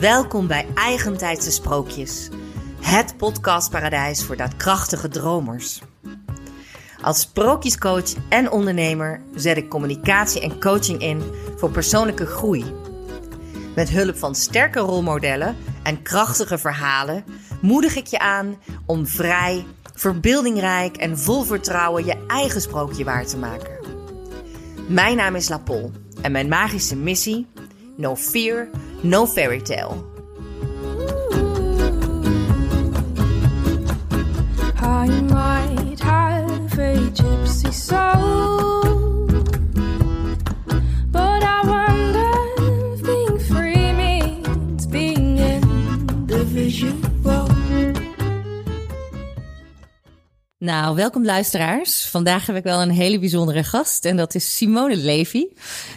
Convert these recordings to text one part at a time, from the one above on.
Welkom bij Eigentijdse Sprookjes, het podcastparadijs voor daadkrachtige dromers. Als sprookjescoach en ondernemer zet ik communicatie en coaching in voor persoonlijke groei. Met hulp van sterke rolmodellen en krachtige verhalen moedig ik je aan om vrij, verbeeldingrijk en vol vertrouwen je eigen sprookje waar te maken. Mijn naam is Lapol en mijn magische missie: No fear, no fairy tale. I might have a gypsy soul, Nou, welkom luisteraars. Vandaag heb ik wel een hele bijzondere gast en dat is Simone Levy.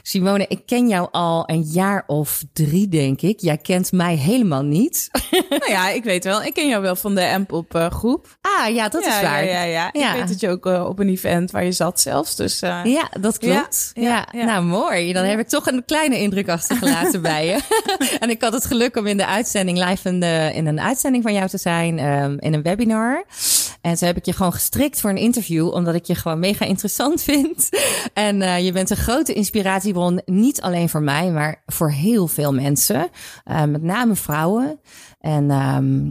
Simone, ik ken jou al een jaar of drie, denk ik. Jij kent mij helemaal niet. Nou ja, ik weet wel. Ik ken jou wel van de M-pop eh, groep. Ah, ja, dat ja, is waar. Ja, ja, ja. Ja. Ik weet dat je ook eh, op een event waar je zat zelfs. Dus eh, Ja, dat klopt. Ja, nou mooi. Dan heb ik toch een kleine indruk achtergelaten bij je. en ik had het geluk om in de uitzending live in, de, in een uitzending van jou te zijn, ehm, in een webinar. En zo heb ik je gewoon gestrikt voor een interview, omdat ik je gewoon mega interessant vind. En eh, je bent een grote inspiratiebron, niet alleen voor mij, maar voor heel veel mensen. Eh, met name vrouwen. En ehm,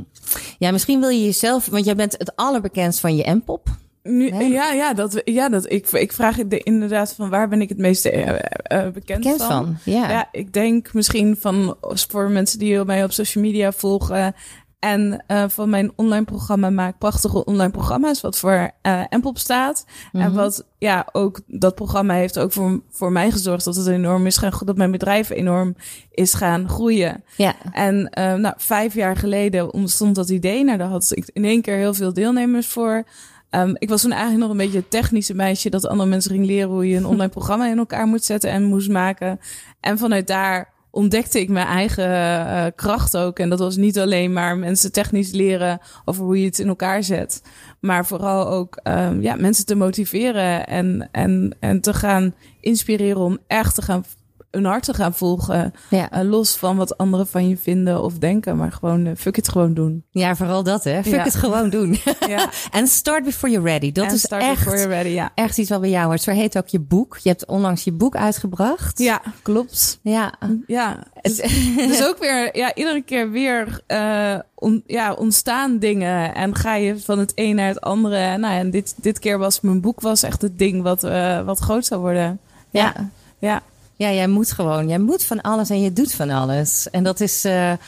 ja, misschien wil je jezelf, want jij bent het allerbekendst van je M-pop. nu, Nee. ja, ja, dat, ja dat, ik, ik vraag de, inderdaad van waar ben ik het meeste eh, bekend Bekend van? van, ja. Ja, ik denk misschien van voor mensen die mij op social media volgen. En eh, van mijn online programma maak prachtige online programma's, wat voor eh Empop staat. En Mhm. wat, ja, ook dat programma heeft ook voor, voor mij gezorgd dat het enorm is gaan, dat mijn bedrijf enorm is gaan groeien. Ja. En eh, nou, vijf jaar geleden ontstond dat idee. Nou, daar had ik in één keer heel veel deelnemers voor. Ehm, ik was toen eigenlijk nog een beetje het technische meisje dat andere mensen ging leren hoe je een online programma in elkaar moet zetten en moest maken. En vanuit daar ontdekte ik mijn eigen eh, kracht ook. En dat was niet alleen maar mensen technisch leren over hoe je het in elkaar zet, maar vooral ook ehm, ja, mensen te motiveren en, en, en te gaan inspireren om echt te gaan hun hart te gaan volgen. Ja. Eh, los van wat anderen van je vinden of denken, maar gewoon uh, fuck it gewoon doen. Ja, vooral dat hè. Fuck Ja. het gewoon doen. Ja. En start before you're ready. Dat is echt, ready, ja. echt iets wat bij jou hoort. Zo heet ook je boek. Je hebt onlangs je boek uitgebracht. Ja, klopt. Ja. Ja. Dus, dus ook weer, ja, iedere keer weer eh, on- ja, ontstaan dingen en ga je van het een naar het andere. En, nou, en dit, dit keer was mijn boek was echt het ding wat, eh, wat groot zou worden. Ja. Ja. Ja, jij moet gewoon. Jij moet van alles en je doet van alles. En dat is. eh, eh,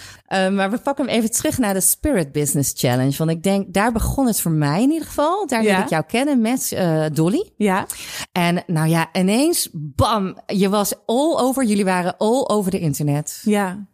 maar we pakken hem even terug naar de Spirit Business Challenge. Want ik denk, daar begon het voor mij in ieder geval. Daar Ja. ik jou kennen met eh, Dolly. Ja. En nou ja, ineens, bam, je was all over. Jullie waren all over de internet. Ja.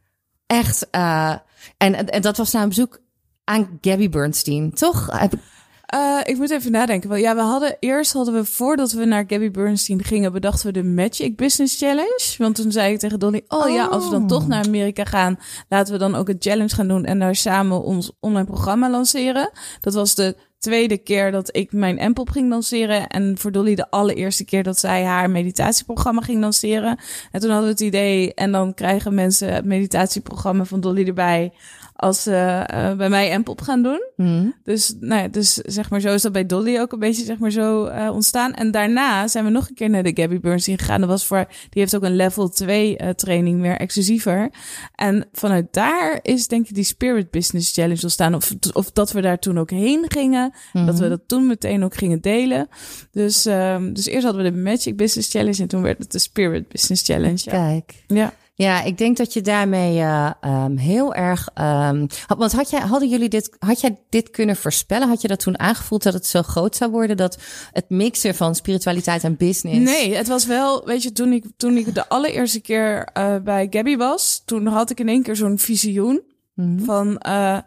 Echt. en, en dat was na een bezoek aan Gabby Bernstein, toch? Heb ik- Eh, ik moet even nadenken. Want ja, we hadden eerst hadden we voordat we naar Gabby Bernstein gingen, bedachten we de Magic Business Challenge. Want toen zei ik tegen Dolly: Oh, ja, als we dan Oh. toch naar Amerika gaan, laten we dan ook een challenge gaan doen en daar samen ons online programma lanceren. Dat was de tweede keer dat ik mijn M-pop ging lanceren. En voor Dolly de allereerste keer dat zij haar meditatieprogramma ging lanceren. En toen hadden we het idee, en dan krijgen mensen het meditatieprogramma van Dolly erbij als ze eh, bij mij M-pop gaan doen. Hm. Dus, nou ja, dus zeg maar zo is dat bij Dolly ook een beetje zeg maar zo eh, ontstaan. En daarna zijn we nog een keer naar de Gabby Bernstein gegaan. Dat was voor, die heeft ook een level 2 eh, training, meer exclusiever. En vanuit daar is denk ik die Spirit Business Challenge ontstaan. Of, of dat we daar toen ook heen gingen. Dat we dat toen meteen ook gingen delen. Dus, ehm, dus eerst hadden we de Magic Business Challenge en toen werd het de Spirit Business Challenge. Ja. Kijk. ja. Ja, ik denk dat je daarmee eh, ehm, heel erg. ehm, had- want had jij, hadden jullie dit, had jij dit kunnen voorspellen? Had je dat toen aangevoeld dat het zo groot zou worden? Dat het mixen van spiritualiteit en business. Nee, het was wel, weet je, toen ik, toen ik de allereerste keer eh, bij Gabby was, toen had ik in één keer zo'n visioen Mhm. van, eh,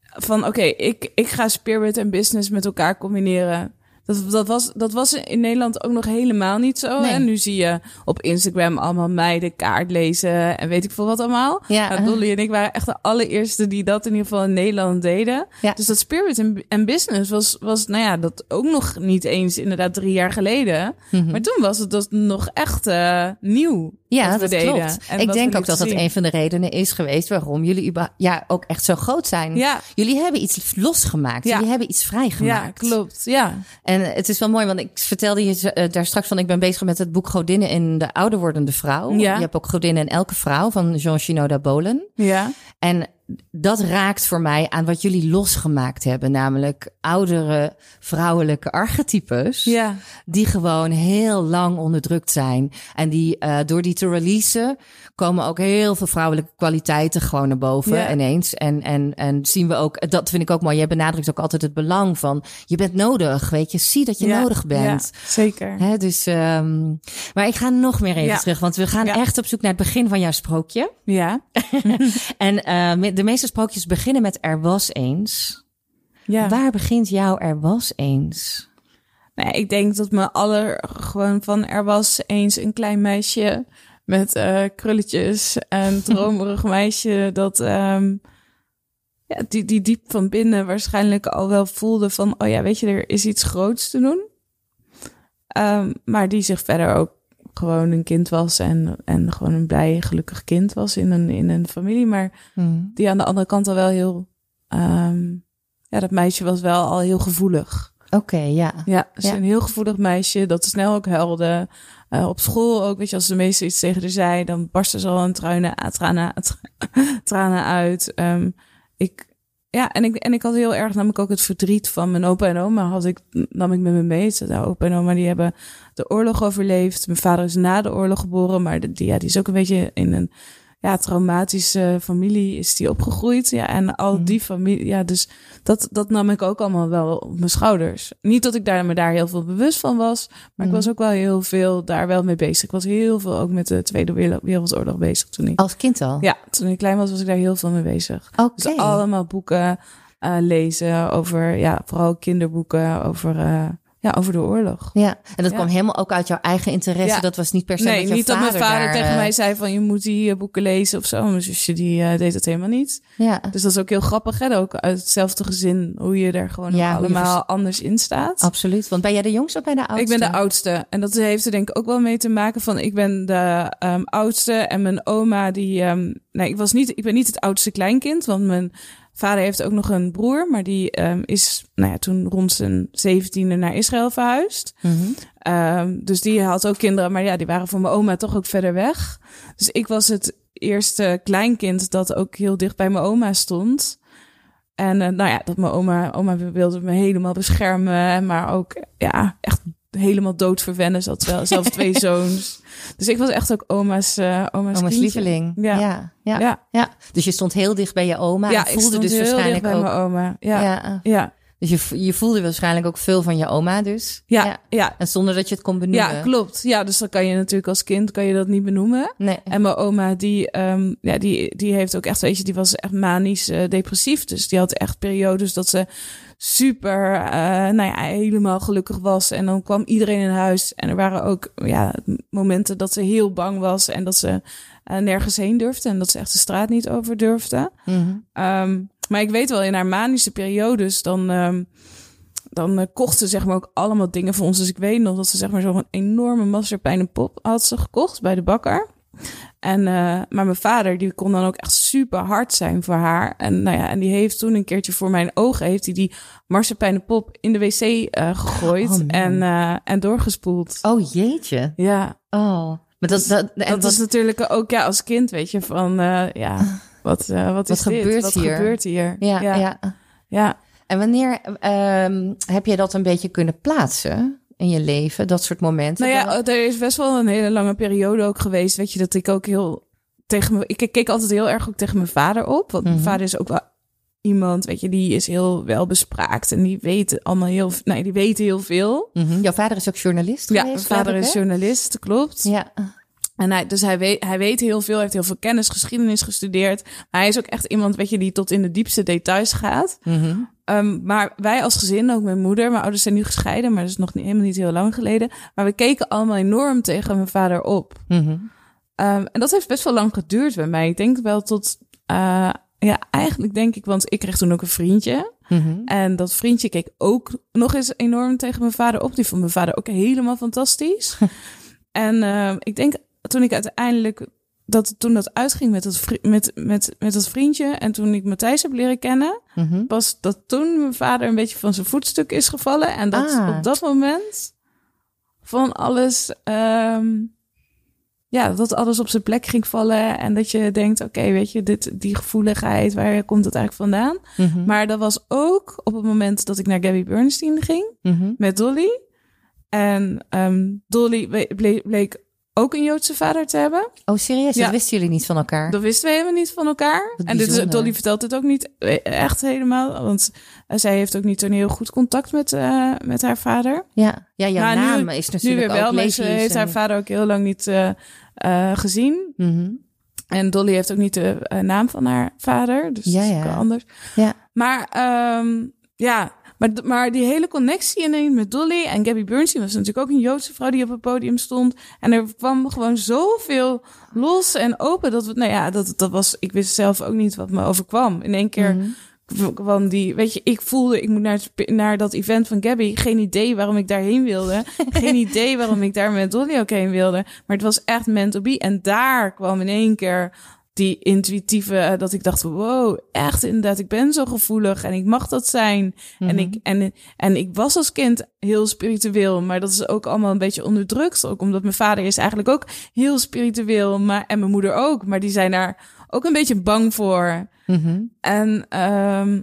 van oké, ik, ik ga spirit en business met elkaar combineren. Dat, dat, was, dat was in Nederland ook nog helemaal niet zo. Nee. En nu zie je op Instagram allemaal meiden kaart lezen en weet ik veel wat allemaal. Ja. Nou, Dolly en ik waren echt de allereerste die dat in ieder geval in Nederland deden. Ja. Dus dat spirit en, business was, was, nou ja, dat ook nog niet eens inderdaad drie jaar geleden. Mhm. Maar toen was het dus nog echt eh, nieuw. Ja, dat deden. klopt. En ik denk ook dat dat een van de redenen is geweest waarom jullie ja, ook echt zo groot zijn. Ja. Jullie hebben iets losgemaakt. Ja. Jullie hebben iets Ja, vrijgemaakt. klopt. Ja. En het is wel mooi, want ik vertelde je eh, daar straks van, ik ben bezig met het boek Godinnen in de ouder wordende vrouw. Ja. Je hebt ook Godinnen in elke vrouw van Jean Shinoda Bolen. Ja. En dat raakt voor mij aan wat jullie losgemaakt hebben, namelijk oudere vrouwelijke archetypes. Ja. Die gewoon heel lang onderdrukt zijn. En die eh, door die te releasen komen ook heel veel vrouwelijke kwaliteiten gewoon naar boven Ja. ineens. En, en, en zien we ook, dat vind ik ook mooi. Jij benadrukt ook altijd het belang van je bent nodig. Weet je, zie dat je Ja. nodig bent. Ja, zeker. Hè, dus, ehm, maar ik ga nog meer even terug, want we gaan echt op zoek naar het begin van jouw sprookje. Ja. En eh, met- de meeste sprookjes beginnen met er was eens. Ja. Waar begint jouw er was eens? Nee, ik denk dat me aller gewoon van er was eens een klein meisje met eh, krulletjes en dromerig meisje dat ehm, ja, die, die diep van binnen waarschijnlijk al wel voelde van oh ja, weet je, er is iets groots te doen. Ehm, maar die zich verder ook gewoon een kind was en, en gewoon een blij, gelukkig kind was in een, in een familie. Maar die aan de andere kant al wel heel, ehm, ja, dat meisje was wel al heel gevoelig. Oké, ja. Ja, ze is Ja. een heel gevoelig meisje dat snel ook huilde. Eh, op school ook, weet je, als de meester iets tegen haar zei, dan barstte ze al een tranen, tranen, tranen uit. Ehm, ik, ja, en ik, en ik had heel erg namelijk ook het verdriet van mijn opa en oma had ik, nam ik met me mee. De opa en oma die hebben de oorlog overleefd. Mijn vader is na de oorlog geboren, maar de, die, ja, die is ook een beetje in een ja, traumatische familie is die opgegroeid. Ja, en al Mhm. die familie, ja, dus dat, dat nam ik ook allemaal wel op mijn schouders. Niet dat ik daar, me daar heel veel bewust van was, maar Mhm. ik was ook wel heel veel daar wel mee bezig. Ik was heel veel ook met de Tweede Wereld- Wereldoorlog bezig toen ik. Als kind al? Ja, toen ik klein was, was ik daar heel veel mee bezig. Oké. Dus allemaal boeken eh, lezen over, ja, vooral kinderboeken over, eh, ja, over de oorlog. Ja, en dat Ja. kwam helemaal ook uit jouw eigen interesse. Ja. Dat was niet per se Nee, dat niet dat mijn vader daar, tegen eh, mij zei van je moet die eh, boeken lezen of zo. Mijn zusje die eh, deed dat helemaal niet. Ja. Dus dat is ook heel grappig, hè? Ook uit hetzelfde gezin, hoe je er gewoon Ja, allemaal vers- anders in staat. Absoluut. Want ben jij de jongste of ben je de oudste? Ik ben de oudste. En dat heeft er denk ik ook wel mee te maken van ik ben de ehm, oudste en mijn oma die... ehm, nee, ik, was niet, ik ben niet het oudste kleinkind, want mijn vader heeft ook nog een broer. Maar die ehm, is nou ja, toen rond zijn zeventiende naar Israël verhuisd. Mhm. Ehm, dus die had ook kinderen, maar ja, die waren voor mijn oma toch ook verder weg. Dus ik was het eerste kleinkind dat ook heel dicht bij mijn oma stond. En eh, nou ja, dat mijn oma, oma wilde me helemaal beschermen, maar ook ja, echt helemaal doodverwennen. Ze had wel zelf twee zoons. Dus ik was echt ook oma's, eh oma's, lieveling. Ja. Ja. Ja. Ja. Ja. Dus je stond heel dicht bij je oma. Ja, en ik voelde stond dus heel dicht waarschijnlijk bij ook. mijn oma. Ja, ja. Ja. Ja. Dus je, je voelde waarschijnlijk ook veel van je oma dus. ja, ja. En zonder dat je het kon benoemen. klopt. Ja, dus dan kan je natuurlijk als kind kan je dat niet benoemen. Nee. En mijn oma, die, ehm, ja, die, die heeft ook echt, weet je, die was echt manisch eh, depressief. Dus die had echt periodes dat ze super, eh, nou ja, helemaal gelukkig was. En dan kwam iedereen in huis. En er waren ook ja, momenten dat ze heel bang was en dat ze eh, nergens heen durfde. En dat ze echt de straat niet over durfde. Ehm, maar ik weet wel, in haar manische periodes, dan, ehm, dan eh, kocht ze zeg maar ook allemaal dingen voor ons. Dus ik weet nog dat ze zeg maar zo'n enorme masserpijnenpop had ze gekocht bij de bakker. En, uh, maar mijn vader, die kon dan ook echt super hard zijn voor haar. En, nou ja, en die heeft toen een keertje voor mijn ogen, heeft hij die marsepeijnenpop in de wc uh, gegooid Oh, en, en doorgespoeld. Oh jeetje. Ja, Oh. Maar dat, dat, en dat wat, is natuurlijk ook ja, als kind, weet je, van ja, wat, uh, wat is Wat dit? gebeurt wat hier? gebeurt hier? ja, ja. ja. ja. En wanneer um, heb je dat een beetje kunnen plaatsen in je leven, dat soort momenten? Nou ja, er is best wel een hele lange periode ook geweest, weet je, dat ik ook heel tegen me, ik keek altijd heel erg ook tegen mijn vader op, want mijn Mhm. vader is ook wel iemand, weet je, die is heel welbespraakt en die weet allemaal heel, nee, die weet heel veel. Mhm. Jouw vader is ook journalist Ja, geweest? mijn vader is hè? journalist, klopt. Ja. En hij, dus hij weet, hij weet heel veel, heeft heel veel kennis, geschiedenis gestudeerd. Maar hij is ook echt iemand, weet je, die tot in de diepste details gaat. Mhm. Um, maar wij als gezin, ook mijn moeder, mijn ouders zijn nu gescheiden, maar dat is nog niet, helemaal niet heel lang geleden. Maar we keken allemaal enorm tegen mijn vader op. Mhm. Um, en dat heeft best wel lang geduurd bij mij. Ik denk wel tot, uh, ja, eigenlijk denk ik, want ik kreeg toen ook een vriendje. Mhm. En dat vriendje keek ook nog eens enorm tegen mijn vader op. Die vond mijn vader ook helemaal fantastisch. en uh, ik denk toen ik uiteindelijk dat toen dat uitging met dat, met, met, met dat vriendje en toen ik Matthijs heb leren kennen, Mhm. was dat toen mijn vader een beetje van zijn voetstuk is gevallen en dat Ah. op dat moment van alles, ehm, ja, dat alles op zijn plek ging vallen en dat je denkt, oké, weet je, dit, die gevoeligheid, waar komt het eigenlijk vandaan? Mhm. Maar dat was ook op het moment dat ik naar Gabby Bernstein ging Mhm. met Dolly. En ehm, Dolly ble- ble- bleek ook een Joodse vader te hebben. Oh, serieus? Ja. Dat wisten jullie niet van elkaar? Dat wisten we helemaal niet van elkaar. Wat En dit is, bijzonder. Dolly vertelt het ook niet e- echt helemaal. Want eh, zij heeft ook niet een heel goed contact met, eh, met haar vader. Ja, ja jouw Maar nu- naam is Nu natuurlijk weer wel, ook maar ze heeft en- haar vader ook heel lang niet eh, eh, gezien. Mhm. En Dolly heeft ook niet de eh, naam van haar vader. Dus Ja, dat is ja. ook wel anders. Ja. Maar ehm, ja, maar, maar die hele connectie ineens met Dolly en Gabby Bernstein was natuurlijk ook een Joodse vrouw die op het podium stond. En er kwam gewoon zoveel los en open. Dat, we, nou ja, dat, dat was, ik wist zelf ook niet wat me overkwam. In één keer Mhm. kwam die, weet je, ik voelde, ik moet naar, het naar dat event van Gabby. Geen idee waarom ik daarheen wilde. Geen idee waarom ik daar met Dolly ook heen wilde. Maar het was echt meant to be. En daar kwam in één keer die intuïtieve, eh, dat ik dacht, wow, echt inderdaad, ik ben zo gevoelig en ik mag dat zijn. En, ik, en, en ik was als kind heel spiritueel, maar dat is ook allemaal een beetje onderdrukt. Ook omdat mijn vader is eigenlijk ook heel spiritueel, maar, en mijn moeder ook. Maar die zijn daar ook een beetje bang voor. Mhm. En ehm,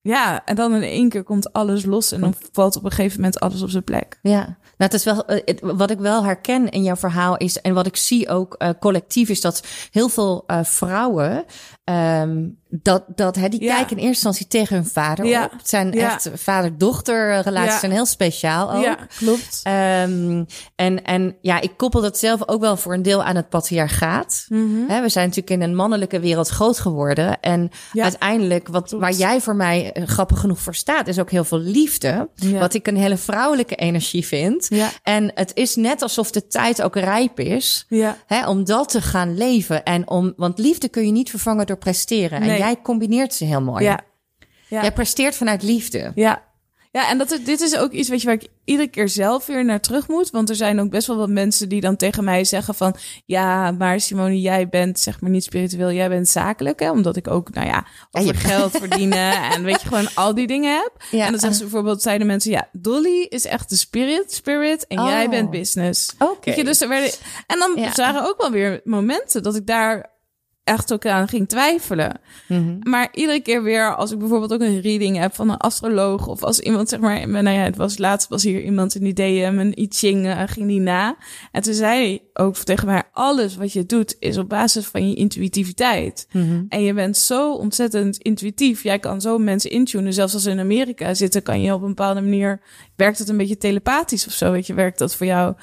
ja, en dan in één keer komt alles los en dan valt op een gegeven moment alles op zijn plek. Ja, het is wel, eh, wat ik wel herken in jouw verhaal is, en wat ik zie ook eh, collectief, is dat heel veel eh, vrouwen, ehm, dat, dat hè, die Ja. kijken in eerste instantie tegen hun vader Ja. op. Het zijn Ja. echt vader-dochter relaties, zijn heel speciaal ook. Ja, klopt. Ehm, en, en ja, ik koppel dat zelf ook wel voor een deel aan het patriarchaat. Mhm. Hè, we zijn natuurlijk in een mannelijke wereld groot geworden. En uiteindelijk, wat, Klopt. waar jij voor mij eh, grappig genoeg voor staat, is ook heel veel liefde. Wat ik een hele vrouwelijke energie vind. Ja. En het is net alsof de tijd ook rijp is. Ja. Hè, om dat te gaan leven. En om, want liefde kun je niet vervangen door presteren. En. Jij combineert ze heel mooi. Ja. Ja. Jij presteert vanuit liefde. Ja. Ja, en dat, dit is ook iets weet je, waar ik iedere keer zelf weer naar terug moet. Want er zijn ook best wel wat mensen die dan tegen mij zeggen van... Ja, maar Simone, jij bent zeg maar niet spiritueel, jij bent zakelijk. Hè? Omdat ik ook, nou ja, over je- geld verdienen en weet je, gewoon al die dingen heb. Ja. En dan zeggen ze bijvoorbeeld, zeiden mensen... Ja, Dolly is echt de spirit, spirit en jij Oh. bent business. Oké. Dus er werden... En dan Ja. waren ook wel weer momenten dat ik daar echt ook aan ging twijfelen. Mhm. Maar iedere keer weer, als ik bijvoorbeeld ook een reading heb van een astroloog, of als iemand zeg maar, nou ja, het was laatst was hier iemand in die DM een I Ching eh, ging die na. En toen zei hij ook tegen mij: alles wat je doet is op basis van je intuïtiviteit. Mhm. En je bent zo ontzettend intuïtief. Jij kan zo mensen intunen. Zelfs als ze in Amerika zitten, kan je op een bepaalde manier werkt het een beetje telepathisch of zo. Weet je, werkt dat voor jou?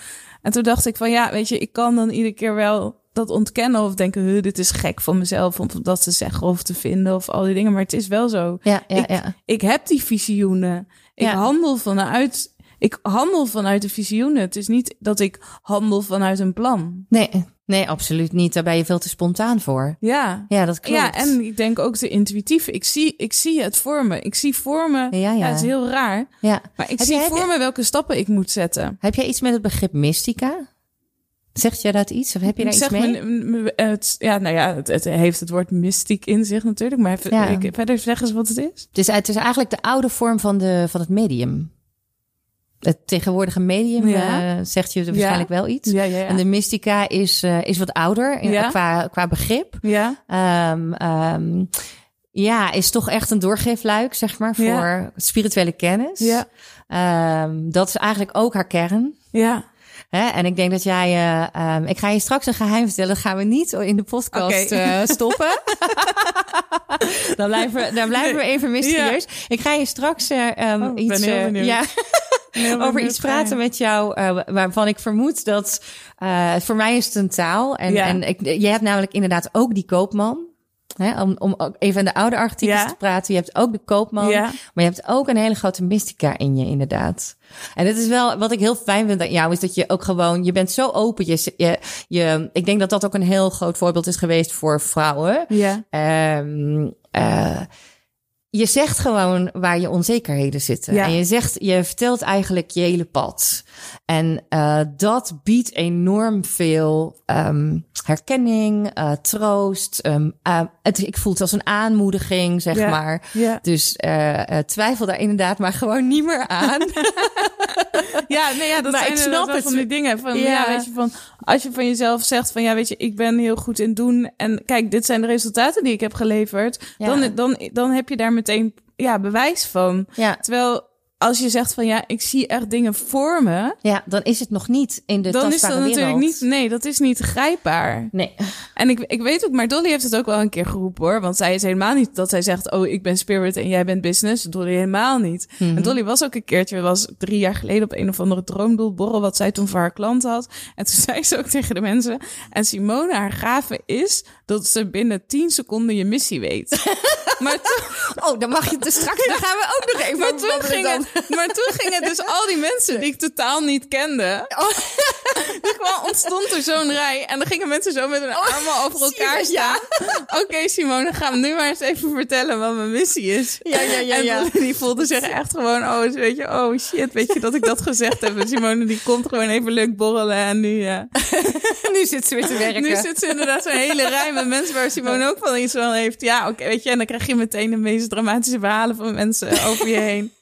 En toen dacht ik van ja, weet je, ik kan dan iedere keer wel dat ontkennen of denken, huh, dit is gek van mezelf om dat te zeggen of te vinden of al die dingen. Maar het is wel zo. Ja, ja, ik, ja. ik heb die visioenen. Ik handel vanuit. Ik handel vanuit de visioenen. Het is niet dat ik handel vanuit een plan. Nee, nee, absoluut niet. Daar ben je veel te spontaan voor. Ja. Ja, dat klopt. Ja, en ik denk ook de intuïtieve. Ik zie, ik zie het voor me. Ik zie voor me. Ja, ja. het is heel raar. ja. Maar ik Heb zie jij- voor me welke stappen ik moet zetten. Heb jij iets met het begrip mystica? Zegt jij dat iets? Of heb je daar iets mee? me- me- het, ja, nou ja, het, het heeft het woord mystiek in zich natuurlijk. Maar even, Ja. ik, verder zeggen ze wat het is. Het is, het is eigenlijk de oude vorm van, de, van het medium. Het tegenwoordige medium Ja. eh, zegt je waarschijnlijk wel iets. Ja. En de mystica is, eh, is wat ouder eh, Ja. qua, qua begrip. ja, ehm, ja, is toch echt een doorgeefluik, zeg maar, voor spirituele kennis. ja, Ehm, dat is eigenlijk ook haar kern. ja. Hè? En ik denk dat jij... ehm, ik ga je straks een geheim vertellen. Dat gaan we niet in de podcast eh, stoppen. dan, blijven, dan blijven we even mysterieus. Ik ga je straks Oh, ik iets, ja, over iets praten met jou... waarvan ik vermoed dat... voor mij is het een taal. En, Ja. en ik, je hebt namelijk inderdaad ook die koopman. Hè, om, om ook even aan de oude archetypes Ja. te praten. Je hebt ook de koopman. Ja. Maar je hebt ook een hele grote mystica in je, inderdaad. En het is wel, wat ik heel fijn vind aan jou, is dat je ook gewoon, je bent zo open. Je, je, je, ik denk dat dat ook een heel groot voorbeeld is geweest voor vrouwen. Ja, Ehm, eh, je zegt gewoon waar je onzekerheden zitten. Ja. En je zegt, je vertelt eigenlijk je hele pad. En eh, dat biedt enorm veel ehm, herkenning, eh, troost. ehm, eh, het, ik voel het als een aanmoediging, zeg Ja. maar. Ja. Dus twijfel daar inderdaad maar gewoon niet meer aan. Ja, nee, ja, dat Maar zijn ik snap het. van die dingen. Van, Ja. weet je, van, als je van jezelf zegt van, ja, weet je, ik ben heel goed in doen. En kijk, dit zijn de resultaten die ik heb geleverd. Dan, dan, dan heb je daar meteen, ja, bewijs van. ja. Terwijl als je zegt van, ja, ik zie echt dingen voor me. ja, dan is het nog niet in de dan is dat natuurlijk niet, nee, dat is niet grijpbaar. Nee. En ik, ik weet ook, maar Dolly heeft het ook wel een keer geroepen hoor. Want zij is helemaal niet dat zij zegt, oh, ik ben spirit en jij bent business. Dolly helemaal niet. Mhm. En Dolly was ook een keertje, was drie jaar geleden op een of andere droomdoelborrel, wat zij toen voor haar klant had. En toen zei ze ook tegen de mensen, en Simone, haar gave is dat ze binnen 10 seconden je missie weet. maar toen, Oh, dan mag je het dus straks. Dan gaan we ook nog even maar toen, ging het, maar toen gingen dus al die mensen die ik totaal niet kende. Oh. Kwam, ontstond er zo'n rij. En dan gingen mensen zo met hun armen over Oh, zie je elkaar dat? Ja. staan. Oké, Simone, ga me nu maar eens even vertellen wat mijn missie is. Ja, ja, ja, en ja. Die voelde zich echt gewoon, oh, weet je, oh shit, weet je dat ik dat gezegd heb. En Simone die komt gewoon even leuk borrelen. En nu, ja. Nu zit ze weer te werken. nu zit ze inderdaad zo'n hele rij met mensen waar Simone ook van iets van heeft. Ja, oké, weet je, en dan krijg je meteen de meest dramatische verhalen van mensen over je heen.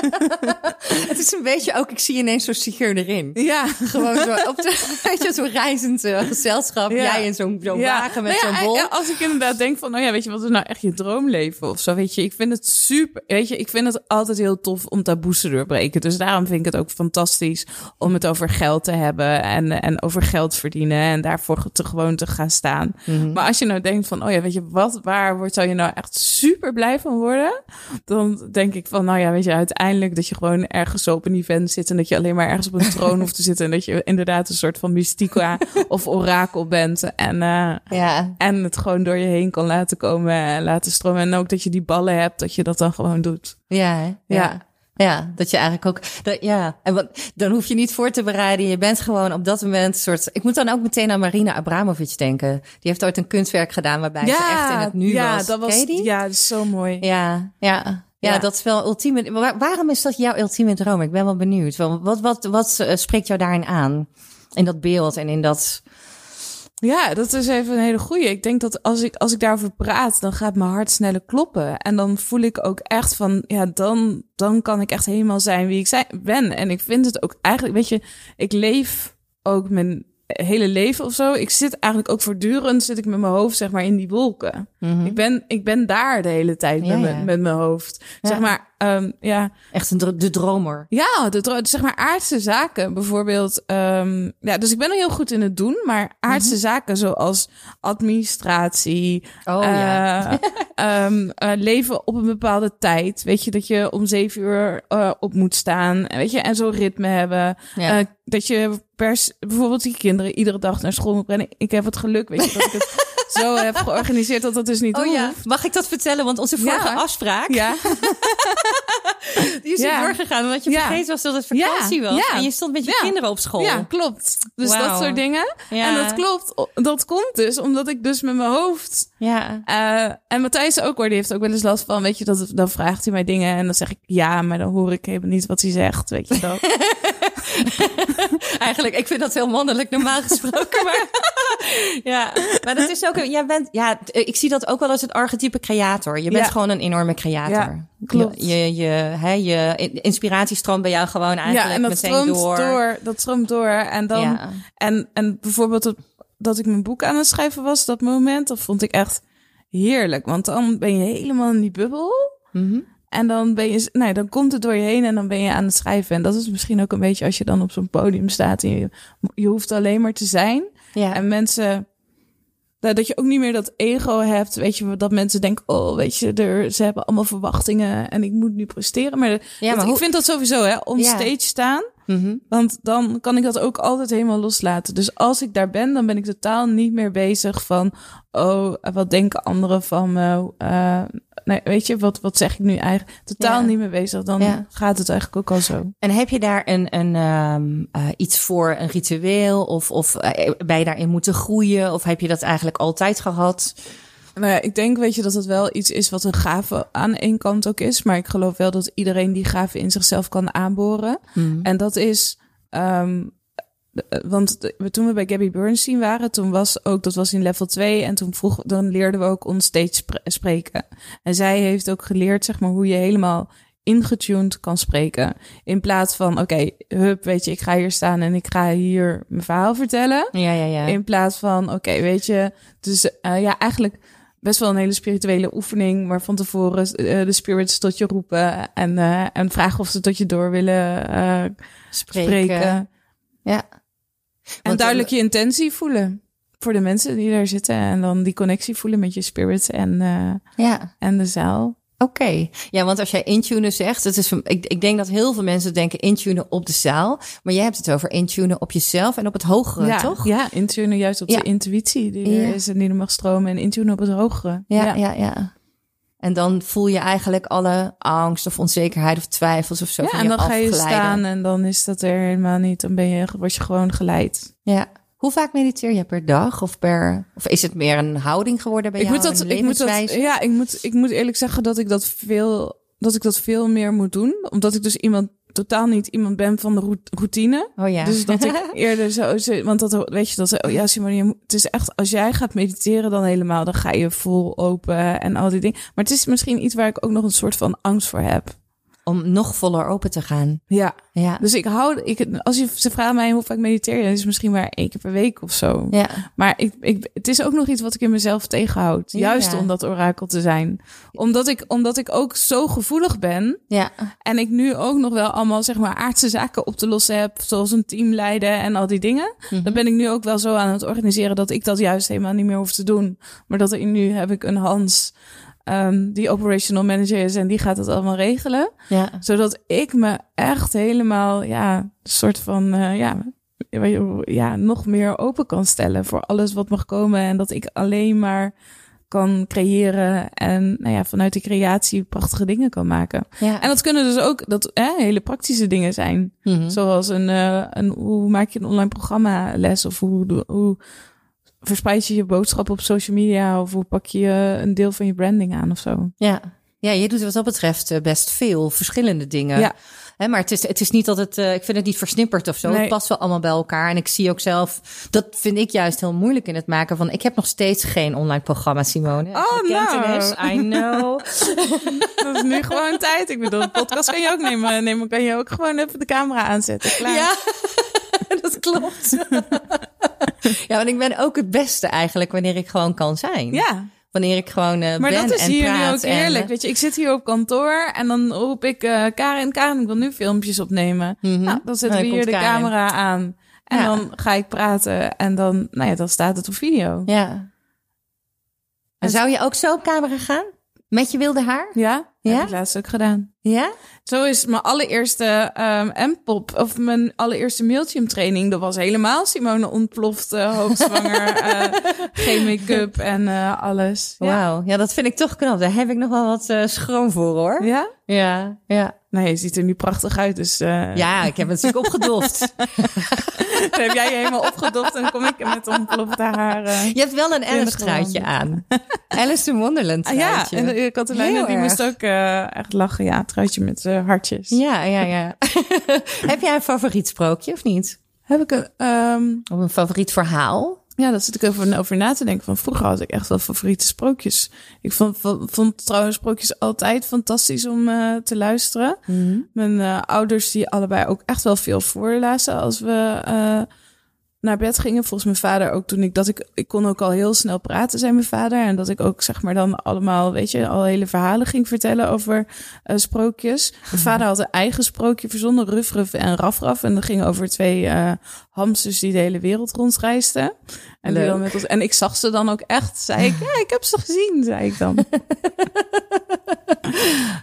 Het is een beetje ook, ik zie ineens zo'n figuur erin. Ja, Gewoon zo, op de, weet je, zo'n reizend eh, gezelschap. Ja. Jij in zo'n zo'n wagen met Nou ja, zo'n bol. ja, Als ik inderdaad denk van, nou ja, weet je, wat is nou echt je droomleven of zo, weet je. Ik vind het super, weet je, ik vind het altijd heel tof om taboes te doorbreken. Dus daarom vind ik het ook fantastisch om het over geld te hebben en, en over geld verdienen en daarvoor te gewoon te gaan staan. Mhm. Maar als je nou denkt van, oh ja, weet je, wat, waar wordt, zou je nou echt super blij van worden? Dan denk ik van, nou ja, weet je, uiteindelijk dat je gewoon ergens op een event zit en dat je alleen maar ergens op een troon hoeft te zitten en dat je inderdaad een soort van mystica of orakel bent en, eh, Ja, en het gewoon door je heen kan laten komen en laten stromen. En ook dat je die ballen hebt, dat je dat dan gewoon doet. ja, ja. Ja. Ja, dat je eigenlijk ook, dat, ja, en wat, dan hoef je niet voor te bereiden. Je bent gewoon op dat moment een soort. Ik moet dan ook meteen aan Marina Abramovic denken. Die heeft ooit een kunstwerk gedaan waarbij ze echt in het nu ja, was. dat was ja, dat is zo mooi. Ja, ja. Ja, Ja. dat is wel ultieme. Waar- waarom is dat jouw ultieme droom? Ik ben wel benieuwd. Wel, Wat, wat, wat eh, spreekt jou daarin aan? In dat beeld en in dat. Ja, dat is even een hele goeie. Ik denk dat als ik, als ik daarover praat, dan gaat mijn hart sneller kloppen. En dan voel ik ook echt van, ja, dan, dan kan ik echt helemaal zijn wie ik zijn, ben. En ik vind het ook eigenlijk, weet je, ik leef ook mijn hele leven of zo. Ik zit eigenlijk ook voortdurend, zit ik met mijn hoofd, zeg maar, in die wolken. Ik, ben, ik ben daar de hele tijd Mhm. Ja, met, ja. met mijn hoofd. Zeg maar, ehm, ja, Echt een de dromer. ja, de, dro- zeg maar aardse zaken. Bijvoorbeeld, ehm, ja, dus ik ben er heel goed in het doen, maar aardse zaken zoals administratie, Oh ja. eh, ehm, eh, leven op een bepaalde tijd. Weet je, dat je om zeven uur eh, op moet staan. En Weet je, en zo'n ritme hebben. Ja. Dat je pers, bijvoorbeeld die kinderen iedere dag naar school moet brengen. Ik heb het geluk, weet je, dat ik het zo heb georganiseerd dat dat dus niet Oh hoeft. ja, mag ik dat vertellen? Want onze vorige Ja. afspraak, Ja, die is Ja. doorgegaan. Omdat je vergeten was dat het vakantie was. Ja. En je stond met je kinderen op school. ja, klopt. Dus dat soort dingen. Ja. En dat klopt. Dat komt dus omdat ik dus met mijn hoofd. Ja. eh, en Matthijs ook hoor, die heeft ook wel eens last van. Weet je, dat, dan vraagt hij mij dingen. En dan zeg ik ja, maar dan hoor ik helemaal niet wat hij zegt. Weet je dat? Eigenlijk, ik vind dat heel mannelijk normaal gesproken. Maar, ja, maar dat is ook, jij bent, ja, ik zie dat ook wel als het archetype creator. Je bent Ja. gewoon een enorme creator. Ja, klopt. Je, je, je, hè, je inspiratie stroomt bij jou gewoon eigenlijk ja, en dat meteen stroomt door. door. Dat stroomt door. En dan. Ja. En, en bijvoorbeeld het- dat ik mijn boek aan het schrijven was, dat moment, dat vond ik echt heerlijk. Want dan ben je helemaal in die bubbel. Mhm. En dan ben je, nee, dan komt het door je heen en dan ben je aan het schrijven. En dat is misschien ook een beetje als je dan op zo'n podium staat en je, je hoeft alleen maar te zijn. Ja. En mensen, dat dat je ook niet meer dat ego hebt, weet je, dat mensen denken, oh, weet je, er, ze hebben allemaal verwachtingen en ik moet nu presteren. Maar, Ja, dat- maar ik vind dat sowieso, hè, on Ja. stage staan. Mhm. Want dan kan ik dat ook altijd helemaal loslaten. Dus als ik daar ben, dan ben ik totaal niet meer bezig van... oh, wat denken anderen van me? Eh, nee, weet je, wat, wat zeg ik nu eigenlijk? Totaal Ja. niet meer bezig. Dan Ja. gaat het eigenlijk ook al zo. En heb je daar een, een, ehm, eh, iets voor, een ritueel? Of, of eh, ben je daarin moeten groeien? Of heb je dat eigenlijk altijd gehad? Nou ja, ik denk, weet je, dat het wel iets is wat een gave aan één kant ook is. Maar ik geloof wel dat iedereen die gave in zichzelf kan aanboren. En dat is, ehm, eh, want toen we bij Gabby Bernstein waren, toen was ook, dat was in level 2. En toen vroeg, dan leerden we ook onstage spre- spreken. En zij heeft ook geleerd, zeg maar, hoe je helemaal ingetuned kan spreken. In plaats van, oké, hup, weet je, ik ga hier staan en ik ga hier mijn verhaal vertellen. Ja, ja, ja. In plaats van, oké, weet je, dus eh, ja, eigenlijk best wel een hele spirituele oefening, maar van tevoren eh, de spirits tot je roepen en, eh, en vragen of ze tot je door willen eh, spreken. Ja. En Want, duidelijk eh, je intentie voelen voor de mensen die daar zitten en dan die connectie voelen met je spirits en, Ja. en de zaal. Oké, ja, want als jij intunen zegt, het is, ik, ik denk dat heel veel mensen denken intunen op de zaal, maar jij hebt het over intunen op jezelf en op het hogere, ja, toch? Ja, intunen juist op Ja. de intuïtie die Ja. er is en die er mag stromen en intunen op het hogere. ja, ja, ja. En dan voel je eigenlijk alle angst of onzekerheid of twijfels of zo Ja, van en je dan ga je staan en dan is dat er helemaal niet. Dan ben je, word je gewoon geleid. Ja. Hoe vaak mediteer je per dag of per, of is het meer een houding geworden bij Ik jou? moet dat, ik moet dat, ja, ik moet, ik moet eerlijk zeggen dat ik dat veel, dat ik dat veel meer moet doen, omdat ik dus iemand totaal niet iemand ben van de rout- routine. Oh ja. Dus dat ik eerder zo, want dat weet je dat ze, oh ja, Simone, het is echt als jij gaat mediteren dan helemaal, dan ga je vol open en al die dingen. Maar het is misschien iets waar ik ook nog een soort van angst voor heb. Om nog voller open te gaan. Ja, Ja. dus ik hou, ik, als je ze vraagt mij hoe vaak mediteer je, dan is het misschien maar één keer per week of zo. Ja. Maar ik, ik, het is ook nog iets wat ik in mezelf tegenhoud. Ja. Juist om dat orakel te zijn. Omdat ik, omdat ik ook zo gevoelig ben. Ja. En ik nu ook nog wel allemaal zeg maar aardse zaken op te lossen heb. Zoals een team leiden en al die dingen. Mhm. Dan ben ik nu ook wel zo aan het organiseren dat ik dat juist helemaal niet meer hoef te doen. Maar dat ik nu heb ik een Hans. Ehm, die operational manager is en die gaat het allemaal regelen. Ja. Zodat ik me echt helemaal, ja, soort van, eh, ja, ja, nog meer open kan stellen voor alles wat mag komen. En dat ik alleen maar kan creëren en nou ja, vanuit die creatie prachtige dingen kan maken. Ja. En dat kunnen dus ook dat, hè, hele praktische dingen zijn. Mhm. Zoals een, eh, een, hoe maak je een online programma les? Of hoe, hoe verspreid je je boodschap op social media? Of hoe pak je een deel van je branding aan of zo? Ja. Ja, je doet wat dat betreft eh, best veel verschillende dingen. Ja. Hè, maar het is, het is niet dat het, eh, ik vind het niet versnipperd of zo. Nee. Het past wel allemaal bij elkaar. En ik zie ook zelf, dat vind ik juist heel moeilijk in het maken van, ik heb nog steeds geen online programma, Simone. Oh, Bekentenis, nou. I know. Dat is nu gewoon tijd. Ik bedoel, een podcast kan je ook nemen. nemen kan je ook gewoon even de camera aanzetten. Klaar. Ja, dat klopt. ja, want ik ben ook het beste eigenlijk wanneer ik gewoon kan zijn. Ja. Wanneer ik gewoon eh, Maar ben dat is en hier nu ook en, eerlijk. eh, Weet je, ik zit hier op kantoor en dan roep ik eh Karin, Karin, ik wil nu filmpjes opnemen. Mhm. Nou, dan zetten En we hier de Karin. camera aan. En Ja. dan ga ik praten en dan, nou ja, dan staat het op video. Ja. En zou je ook zo op camera gaan? Met je wilde haar? Ja, Ja? heb ik laatst ook gedaan. Ja? Zo is mijn allereerste ehm M-pop, of mijn allereerste Mailchimp training. Dat was helemaal Simone ontploft, eh, hoogzwanger, eh, geen make-up en eh, alles. Ja. Wauw. Ja, dat vind ik toch knap. Daar heb ik nog wel wat eh, schroom voor, hoor. Ja? Ja, ja. Nou, je ziet er nu prachtig uit, dus Ja, ik heb het natuurlijk opgedoft. dan heb jij je helemaal opgedopt en kom ik met ontplofte haar. Je hebt wel een Alice truitje aan. Alice in Wonderland Ah, ja, truitje. en de Heel die moest ook echt lachen. Ja, truitje met eh, hartjes. Ja, ja, ja. heb jij een favoriet sprookje of niet? Heb ik een... ehm, Of een favoriet verhaal? Ja, daar zit ik over, over na te denken. Van vroeger had ik echt wel favoriete sprookjes. Ik vond, vond, vond trouwens sprookjes altijd fantastisch om eh, te luisteren. Mijn eh, ouders die allebei ook echt wel veel voorlazen als we naar bed gingen. Volgens mijn vader ook toen ik dat ik ik kon ook al heel snel praten, zei mijn vader, en dat ik ook zeg maar dan allemaal, weet je, al hele verhalen ging vertellen over eh, sprookjes. Mijn vader had een eigen sprookje verzonnen, Ruf Ruf en Raf Raf, en dat ging over twee eh, hamsters die de hele wereld rondreisden. En, die dan met ons, en ik zag ze dan ook echt, zei ik, ja, ik heb ze gezien, zei ik dan.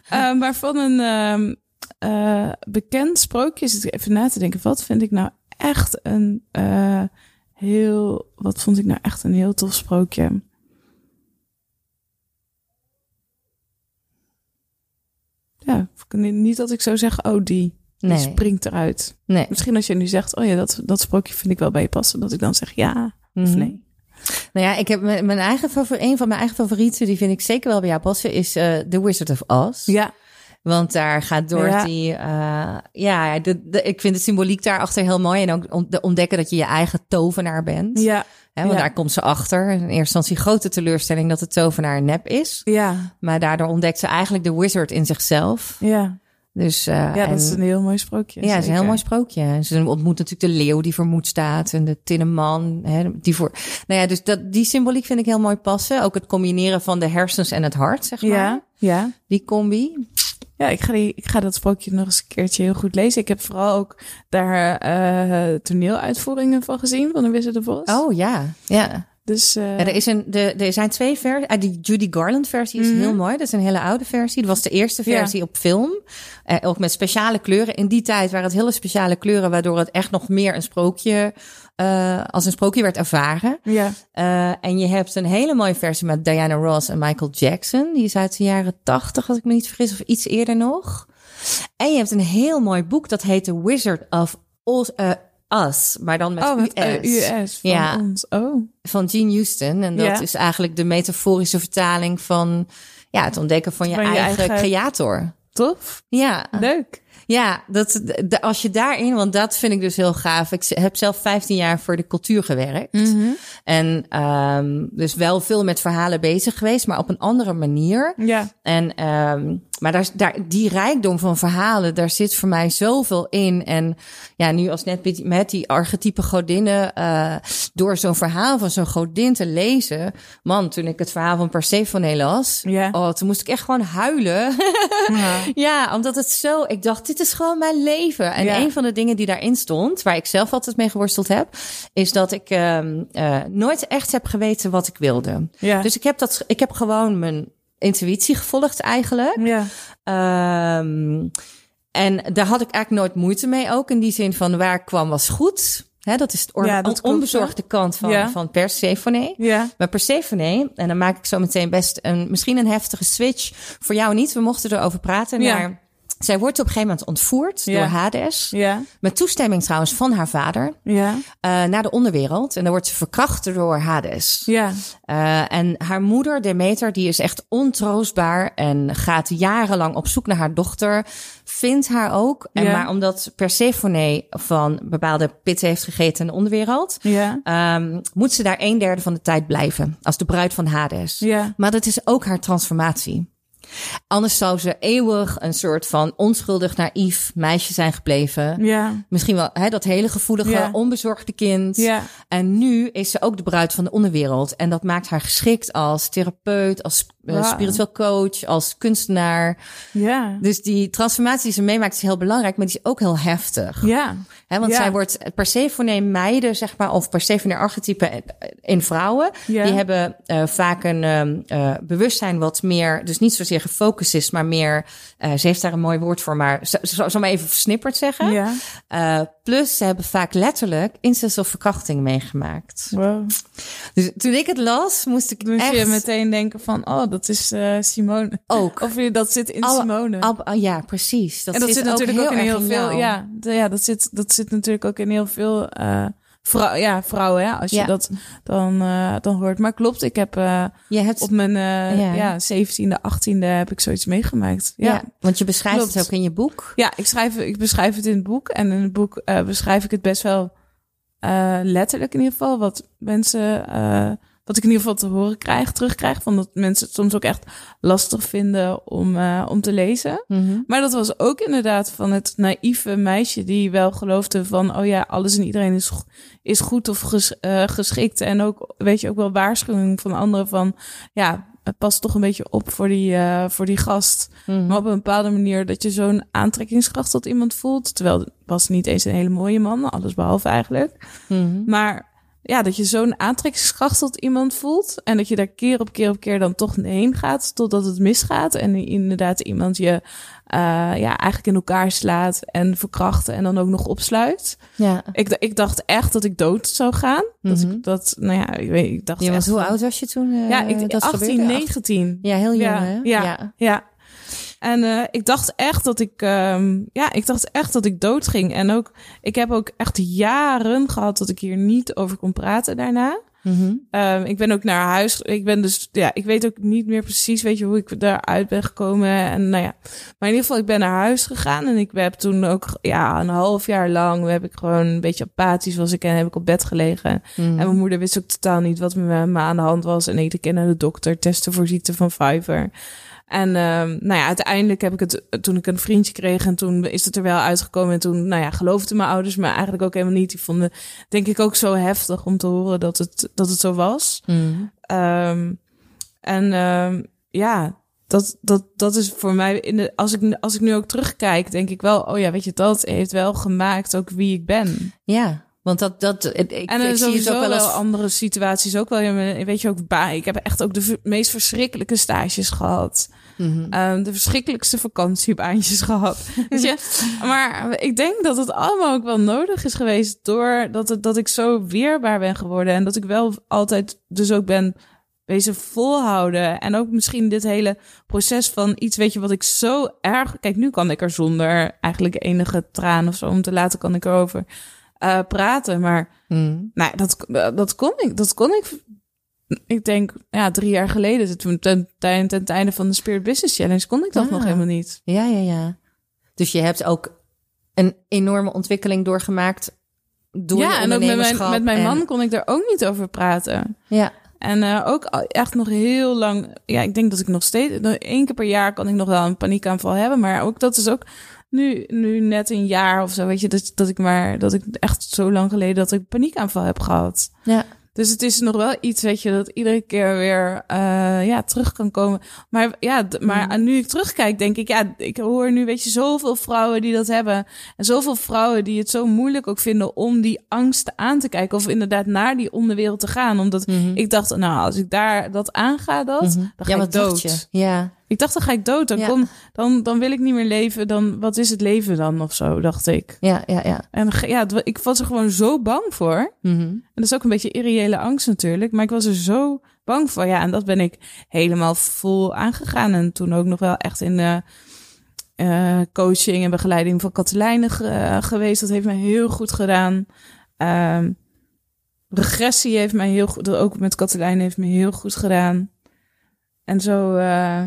Eh, maar van een ehm, eh, bekend sprookje is het even na te denken. Wat vind ik nou echt een eh, heel. Wat vond ik nou echt een heel tof sprookje? Ja, niet dat ik zou zeggen, oh die, die Nee. springt eruit. Nee. Misschien als je nu zegt, oh ja, dat, dat sprookje vind ik wel bij je passen, dat ik dan zeg ja of Mhm. nee. Nou ja, ik heb mijn, mijn eigen favoriet, een van mijn eigen favorieten, die vind ik zeker wel bij jou passen, is eh The Wizard of Oz. Ja, Want daar gaat Dorothy, ja, ja de, de, ik vind de symboliek daarachter heel mooi. En ook on- de ontdekken dat je je eigen tovenaar bent. ja, Hè, want ja. daar komt ze achter. In eerste instantie grote teleurstelling dat de tovenaar nep is. ja, Maar daardoor ontdekt ze eigenlijk de wizard in zichzelf. ja. Dus, uh, Ja, dat is een heel mooi sprookje. ja, het is een heel zeker. mooi sprookje. En Ze ontmoet natuurlijk de leeuw die vermoed staat en de tinnen man. Hè, die voor... Nou ja, dus dat, die symboliek vind ik heel mooi passen. Ook het combineren van de hersens en het hart, zeg maar. Ja, ja. Die combi. Ja, ik ga, die, ik ga dat sprookje nog eens een keertje heel goed lezen. Ik heb vooral ook daar eh toneeluitvoeringen van gezien, van de Wizard of Oz. Oh ja, ja. Dus eh, er, is een, de, er zijn twee versies. Ah, die Judy Garland versie is Mhm. heel mooi. Dat is een hele oude versie. Dat was de eerste Ja. versie op film. Eh, ook met speciale kleuren. In die tijd waren het hele speciale kleuren, waardoor het echt nog meer een sprookje, eh, als een sprookje werd ervaren. ja, Eh, en je hebt een hele mooie versie met Diana Ross en Michael Jackson. Die is uit de jaren tachtig, als ik me niet vergis, of iets eerder nog. En je hebt een heel mooi boek, dat heet The Wizard of Oz, Us, maar dan met oh, met US. US van Ja. ons. Oh, Van Gene Houston. En dat Ja. is eigenlijk de metaforische vertaling van ja, het ontdekken van je, Van je eigen, eigen- creator. tof. Ja, Leuk. ja dat, de, als je daarin, want dat vind ik dus heel gaaf. Ik heb zelf 15 jaar voor de cultuur gewerkt. Mhm. En ehm, dus wel veel met verhalen bezig geweest, maar op een andere manier. Ja, En, ehm, maar daar, daar, die rijkdom van verhalen, daar zit voor mij zoveel in. En ja, nu als net met, die archetype godinnen, eh, door zo'n verhaal van zo'n godin te lezen. Man, toen ik het verhaal van Persephone las, Ja. oh, toen moest ik echt gewoon huilen. Ja. ja, omdat het zo, ik dacht, dit is gewoon mijn leven. En Ja. een van de dingen die daarin stond, waar ik zelf altijd mee geworsteld heb, is dat ik ehm, eh, nooit echt heb geweten wat ik wilde. Dus ik heb, dat, ik heb gewoon mijn intuïtie gevolgd eigenlijk. ja. Ehm, en daar had ik eigenlijk nooit moeite mee ook. In die zin van waar ik kwam was goed. Hè, dat is het or- Ja, dat on- klopt, onbezorgde kant van, Ja. van Persephone. Ja. Maar Persephone, en dan maak ik zo meteen best een, misschien een heftige switch. Voor jou niet, we mochten erover praten. Ja. Zij wordt op een gegeven moment ontvoerd Ja. door Hades. Ja. Met toestemming trouwens van haar vader. Ja. eh, naar de onderwereld. En dan wordt ze verkracht door Hades. Ja. Eh, en haar moeder, Demeter, die is echt ontroostbaar en gaat jarenlang op zoek naar haar dochter. Vindt haar ook. En Ja. maar omdat Persephone van bepaalde pitten heeft gegeten in de onderwereld, Ja. ehm, moet ze daar een derde van de tijd blijven. Als de bruid van Hades. Ja. Maar dat is ook haar transformatie. Anders zou ze eeuwig een soort van onschuldig naïef meisje zijn gebleven. Ja. Misschien wel hè, dat hele gevoelige, Ja. onbezorgde kind. Ja. En nu is ze ook de bruid van de onderwereld. En dat maakt haar geschikt als therapeut, als eh, Wauw. spiritueel coach, als kunstenaar. Ja. Dus die transformatie die ze meemaakt is heel belangrijk, maar die is ook heel heftig. Ja. Hè, want Ja. zij wordt Persephone meiden, zeg maar, of Persephone archetypen in vrouwen. Ja. Die hebben eh, vaak een ehm, eh, bewustzijn wat meer, dus niet zozeer gefocust is, maar meer, eh, ze heeft daar een mooi woord voor, maar ze ze- zal maar even versnipperd zeggen. Ja. Eh, plus, ze hebben vaak letterlijk incest of verkrachting meegemaakt. Wow. Dus toen ik het las, moest ik Dus echt je meteen denken van, oh, dat is eh, Simone. ook. Of je- dat zit in Alle- Simone. Ab- ah, ja, precies. Dat en dat zit, natuurlijk ook, in erg heel veel. jou. Ja, ja dat, zit, dat zit natuurlijk ook in heel veel vrou- ja, vrouwen. Als je dat dan, eh, dan hoort. Maar klopt, ik heb Je hebt, op mijn Ja. ja. 17e, 18e heb ik zoiets meegemaakt. ja. Ja. want je beschrijft Klopt. het ook in je boek. Ja, ik, schrijf, ik beschrijf het in het boek. En in het boek beschrijf ik het best wel letterlijk in ieder geval. Wat mensen, wat ik in ieder geval te horen krijg, terugkrijg. Van dat mensen het soms ook echt lastig vinden om, eh, om te lezen. Maar dat was ook inderdaad van het naïeve meisje die wel geloofde van, oh ja, alles en iedereen is, is goed of ges- eh, geschikt. En ook, weet je, ook wel waarschuwing van anderen van, ja, het past toch een beetje op voor die, eh, voor die gast. Mhm. Maar op een bepaalde manier dat je zo'n aantrekkingskracht tot iemand voelt. Terwijl het was niet eens een hele mooie man, alles behalve eigenlijk. Mhm. Maar ja, dat je zo'n aantrekkingskracht tot iemand voelt. En dat je daar keer op keer op keer dan toch heen gaat totdat het misgaat. En inderdaad iemand je eh, ja, eigenlijk in elkaar slaat en verkracht en dan ook nog opsluit. Ja. Ik, ik dacht echt dat ik dood zou gaan. Dat Mhm. ik dat, nou ja, ik, weet, ik dacht Ja, want echt hoe van- oud was je toen? eh, Ja, ik, dat 18, gebeurde? 19. Ja, heel jong, Ja, hè? ja. Ja. En eh, ik dacht echt dat ik, ehm, ja, ik dacht echt dat ik dood ging. En ook, ik heb ook echt jaren gehad dat ik hier niet over kon praten daarna. Mhm. Ehm, ik ben ook naar huis. Ik ben dus, ja, ik weet ook niet meer precies, weet je, hoe ik daaruit ben gekomen. En nou ja, maar in ieder geval, ik ben naar huis gegaan. En ik heb toen ook, ja, een half jaar lang heb ik gewoon een beetje apathisch was ik en heb ik op bed gelegen. Mhm. En mijn moeder wist ook totaal niet wat met me aan de hand was. En ik kende de dokter, testen voor ziekte van Fiverr. En ehm, nou ja, uiteindelijk heb ik het toen ik een vriendje kreeg en toen is het er wel uitgekomen. En toen, nou ja, geloofden mijn ouders me eigenlijk ook helemaal niet. Die vonden, denk ik, ook zo heftig om te horen dat het, dat het zo was. Mhm. Ehm, en ehm, ja, dat, dat, dat is voor mij, in de, als, ik, als ik nu ook terugkijk, denk ik wel, oh ja, weet je, dat heeft wel gemaakt ook wie ik ben. Ja, want dat, dat ik, En ik zie het ook wel eens. andere situaties ook wel. Weet je ook, bij. ik heb echt ook de meest verschrikkelijke stages gehad. Mhm. Ehm, de verschrikkelijkste vakantiebaantjes gehad. Weet je? Maar ik denk dat het allemaal ook wel nodig is geweest doordat het, dat ik zo weerbaar ben geworden. En dat ik wel altijd dus ook ben wezen volhouden. En ook misschien dit hele proces van iets, weet je, wat ik zo erg... Kijk, nu kan ik er zonder eigenlijk enige traan of zo om te laten, kan ik erover eh, praten. Maar Mhm. nou, dat, dat kon ik. Dat kon ik. Ik denk, ja, drie jaar geleden, toen ten, ten, ten, einde van de Spirit Business Challenge, kon ik dat Ah. nog helemaal niet. Ja, ja, ja. Dus je hebt ook een enorme ontwikkeling doorgemaakt door je ja, en ook met mijn, met mijn en- man kon ik daar ook niet over praten. Ja, En eh, ook echt nog heel lang. Ja, ik denk dat ik nog steeds. nog één keer per jaar kan ik nog wel een paniekaanval hebben. Maar ook dat is ook nu, nu net een jaar of zo. Weet je, dat, dat ik maar. Dat ik echt zo lang geleden dat ik paniekaanval heb gehad. ja. Dus het is nog wel iets, weet je, dat iedere keer weer eh, ja, terug kan komen. Maar ja, maar Mm. nu ik terugkijk, denk ik, ja, ik hoor nu, weet je, zoveel vrouwen die dat hebben. En zoveel vrouwen die het zo moeilijk ook vinden om die angst aan te kijken. Of inderdaad naar die onderwereld te gaan. Omdat ik dacht, nou, als ik daar dat aanga, dat, dan ga Mhm. ja, ik dood. Ja, Ik dacht, dan ga ik dood. Dan, Ja. kom, dan, dan wil ik niet meer leven. Dan, wat is het leven dan of zo, dacht ik. ja, ja, ja. En ja, ik was er gewoon zo bang voor. Mhm. En dat is ook een beetje irreële angst natuurlijk. Maar ik was er zo bang voor. Ja, en dat ben ik helemaal vol aangegaan. En toen ook nog wel echt in de eh, coaching en begeleiding van Katelijne ge- eh, geweest. Dat heeft mij heel goed gedaan. Ehm, regressie heeft mij heel goed... Ook met Katelijne heeft me heel goed gedaan. En zo... eh,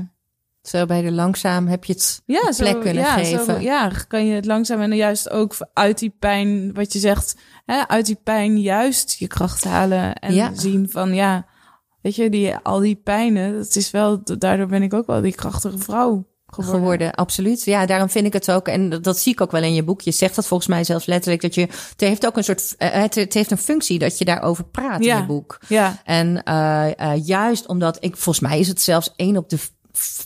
Zo bij de langzaam heb je het ja, plek zo, kunnen ja, geven. Zo, ja, kan je het langzaam en juist ook uit die pijn, wat je zegt, hè, uit die pijn juist je kracht halen en Ja. zien van ja, weet je, die, al die pijnen, dat is wel, daardoor ben ik ook wel die krachtige vrouw geworden. geworden. Absoluut. Ja, daarom vind ik het ook. En dat, dat zie ik ook wel in je boek. Je zegt dat volgens mij zelfs letterlijk. Dat je. Het heeft ook een soort. eh, het, het heeft een functie dat je daarover praat in je boek. Ja, En eh, eh, juist omdat ik. Volgens mij is het zelfs één op de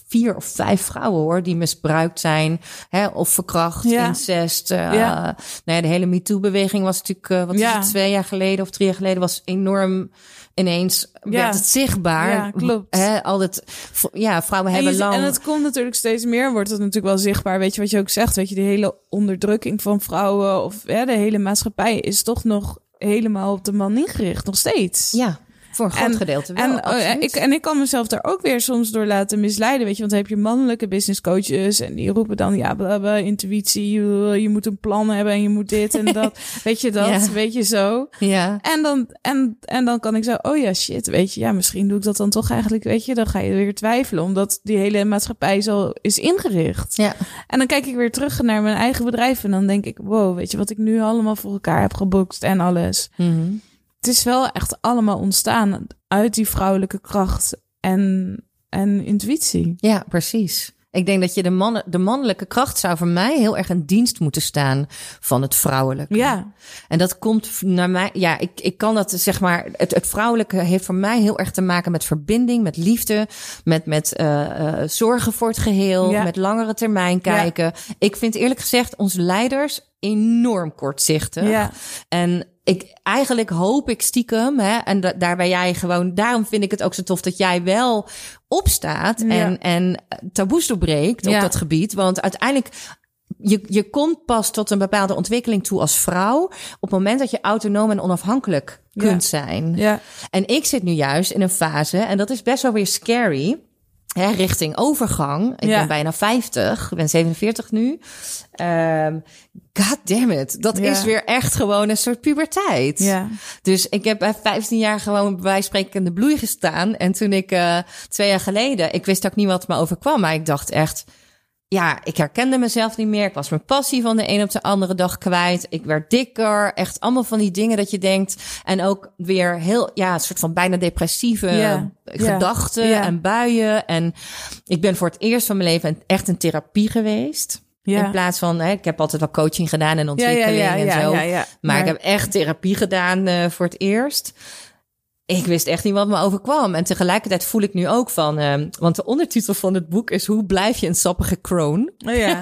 vier of vijf vrouwen hoor. Die misbruikt zijn. Hè, of verkracht, Ja. incest. Ja. Nou ja, de hele MeToo-beweging was natuurlijk. eh, wat is het, twee jaar geleden of drie jaar geleden. Was enorm. Ineens werd het zichtbaar. Ja, klopt. Hè, al het, v- ja, vrouwen en, hebben lang. en het komt natuurlijk steeds meer, wordt het natuurlijk wel zichtbaar. Weet je wat je ook zegt? Weet je, die hele onderdrukking van vrouwen of hè, de hele maatschappij is toch nog helemaal op de man ingericht, nog steeds. Ja, voor een groot En- gedeelte wel. En, oh, absoluut. ik, en ik kan mezelf daar ook weer soms door laten misleiden. Weet je, want dan heb je mannelijke business coaches en die roepen dan, ja, bla, bla, intuïtie, je, moet een plan hebben en je moet dit en dat. weet je dat? Ja. Weet je zo? ja, En dan, en, en dan kan ik zo, oh ja, shit, weet je, ja, misschien doe ik dat dan toch eigenlijk, weet je, dan ga je weer twijfelen, omdat die hele maatschappij zo is ingericht. ja, En dan kijk ik weer terug naar mijn eigen bedrijf en dan denk ik, wow, weet je, wat ik nu allemaal voor elkaar heb geboekt en alles Mhm. Het is wel echt allemaal ontstaan uit die vrouwelijke kracht en, en intuïtie. ja, precies. Ik denk dat je de, mannen, de mannelijke kracht zou voor mij heel erg in dienst moeten staan van het vrouwelijke. Ja, En dat komt naar mij, ja, ik, ik kan dat zeg maar, het, het vrouwelijke heeft voor mij heel erg te maken met verbinding, met liefde, met, met eh, eh, zorgen voor het geheel, Ja. met langere termijn kijken. Ik vind eerlijk gezegd onze leiders enorm kortzichtig. ja, En ik, eigenlijk hoop ik stiekem, hè, en da- daar ben jij gewoon, daarom vind ik het ook zo tof dat jij wel opstaat Ja. en, en taboes doorbreekt op Ja. dat gebied. Want uiteindelijk, je, je komt pas tot een bepaalde ontwikkeling toe als vrouw op het moment dat je autonoom en onafhankelijk Ja. kunt zijn. ja, En ik zit nu juist in een fase, en dat is best wel weer scary. Hè, richting overgang. Ik Ja. ben bijna 50, ik ben 47 nu. Ehm God damn it, dat Ja. is weer echt gewoon een soort puberteit. Ja. Dus ik heb bij 15 jaar gewoon bij wijze van spreken in de bloei gestaan. En toen ik eh, twee jaar geleden, ik wist ook niet wat me overkwam, maar ik dacht echt, ja, ik herkende mezelf niet meer. Ik was mijn passie van de een op de andere dag kwijt. Ik werd dikker. Echt allemaal van die dingen dat je denkt. En ook weer heel, ja, een soort van bijna depressieve gedachten en buien. En ik ben voor het eerst van mijn leven echt in therapie geweest. Ja. In plaats van, hè, ik heb altijd wel coaching gedaan en ontwikkeling ja, ja, en zo. Maar, ik heb echt therapie gedaan eh, voor het eerst. Ik wist echt niet wat me overkwam. En tegelijkertijd voel ik nu ook van... eh, want de ondertitel van het boek is... Hoe blijf je een sappige kroon? Oh, ja.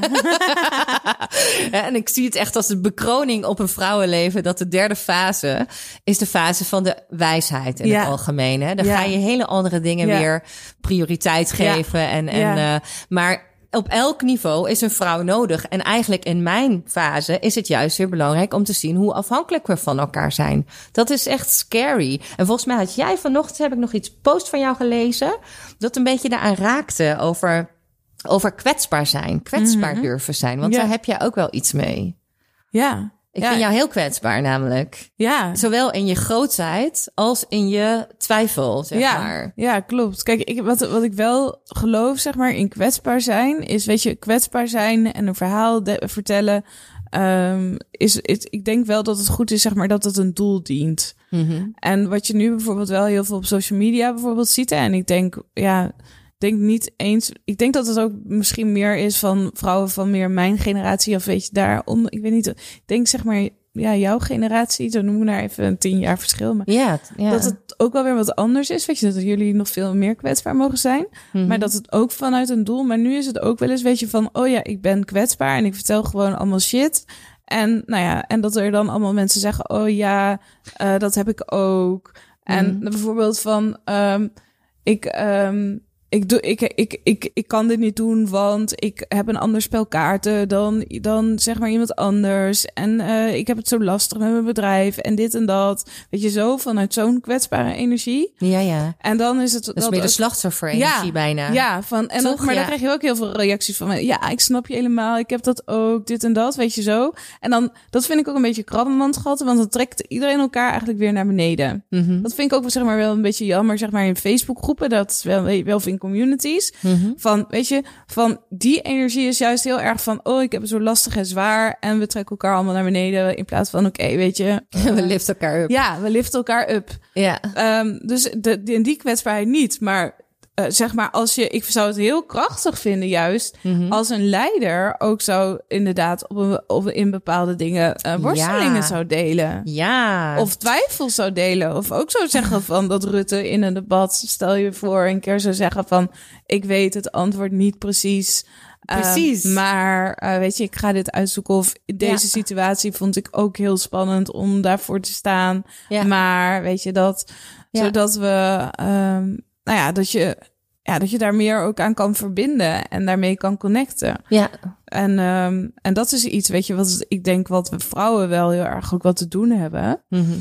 En ik zie het echt als de bekroning op een vrouwenleven... dat de derde fase is de fase van de wijsheid in Ja. het algemeen. Hè? Dan Ja. ga je hele andere dingen weer prioriteit geven. En, en, eh, maar op elk niveau is een vrouw nodig. En eigenlijk in mijn fase is het juist weer belangrijk om te zien hoe afhankelijk we van elkaar zijn. Dat is echt scary. En volgens mij had jij vanochtend, heb ik nog iets post van jou gelezen, dat een beetje daaraan raakte over, over kwetsbaar zijn, kwetsbaar durven zijn. Want. Ja. daar heb jij ook wel iets mee. ja. Ik ja. vind jou heel kwetsbaar namelijk. Ja. Zowel in je grootheid als in je twijfel, zeg ja, maar. ja, klopt. Kijk, ik, wat, wat ik wel geloof, zeg maar, in kwetsbaar zijn, is, weet je, kwetsbaar zijn en een verhaal de- vertellen, ehm, is, is, ik denk wel dat het goed is, zeg maar, dat het een doel dient. Mhm. En wat je nu bijvoorbeeld wel heel veel op social media bijvoorbeeld ziet, hè, en ik denk, ja, denk niet eens, ik denk dat het ook misschien meer is van vrouwen van meer mijn generatie, of weet je, daaronder, ik weet niet, ik denk zeg maar, ja, jouw generatie, zo noemen we daar even een tien jaar verschil, maar ja. dat het ook wel weer wat anders is. Weet je, dat jullie nog veel meer kwetsbaar mogen zijn. Mhm. Maar dat het ook vanuit een doel. Maar nu is het ook wel eens, weet je, van, oh ja, ik ben kwetsbaar en ik vertel gewoon allemaal shit. En nou ja, en dat er dan allemaal mensen zeggen, oh ja, eh, dat heb ik ook. En Mhm. bijvoorbeeld van, ehm, ik, ehm, ik, doe, ik, ik, ik, ik kan dit niet doen, want ik heb een ander spel kaarten dan, dan zeg maar iemand anders. En eh, ik heb het zo lastig met mijn bedrijf en dit en dat. Weet je, zo vanuit zo'n kwetsbare energie. ja, ja. En dan is het... Dat is meer de slachtoffer-energie Ja, bijna. ja, van, en Toch? ook, maar Ja. dan krijg je ook heel veel reacties van, ja, ik snap je helemaal, ik heb dat ook, dit en dat, weet je zo. En dan, dat vind ik ook een beetje krabbenmandgatten, want dan trekt iedereen elkaar eigenlijk weer naar beneden. Mhm. Dat vind ik ook zeg maar, wel een beetje jammer, zeg maar, in Facebookgroepen, dat wel, wel in communities. Mhm. Van, weet je, van die energie is juist heel erg van, oh, ik heb het zo lastig en zwaar, en we trekken elkaar allemaal naar beneden, in plaats van, oké, weet je. We liften elkaar up. Ja, we liften elkaar up. Ja. Ehm, dus de, de, die kwetsbaarheid niet. Maar eh, zeg maar, als je, ik zou het heel krachtig vinden, juist Mhm. als een leider ook zou inderdaad op, een, op in bepaalde dingen eh, worstelingen Ja. zou delen. Ja. Of twijfels zou delen. Of ook zou zeggen van dat Rutte in een debat, stel je voor, een keer zou zeggen van ik weet het antwoord niet precies. eh, Precies. maar weet je, ik ga dit uitzoeken. Of deze Ja. situatie vond ik ook heel spannend om daarvoor te staan. Ja. Maar weet je dat, Ja. zodat we, ehm, nou ja, dat je, ja, dat je daar meer ook aan kan verbinden en daarmee kan connecten. ja. En, ehm, en dat is iets, weet je, wat ik denk wat we vrouwen wel heel erg ook wat te doen hebben. Mhm.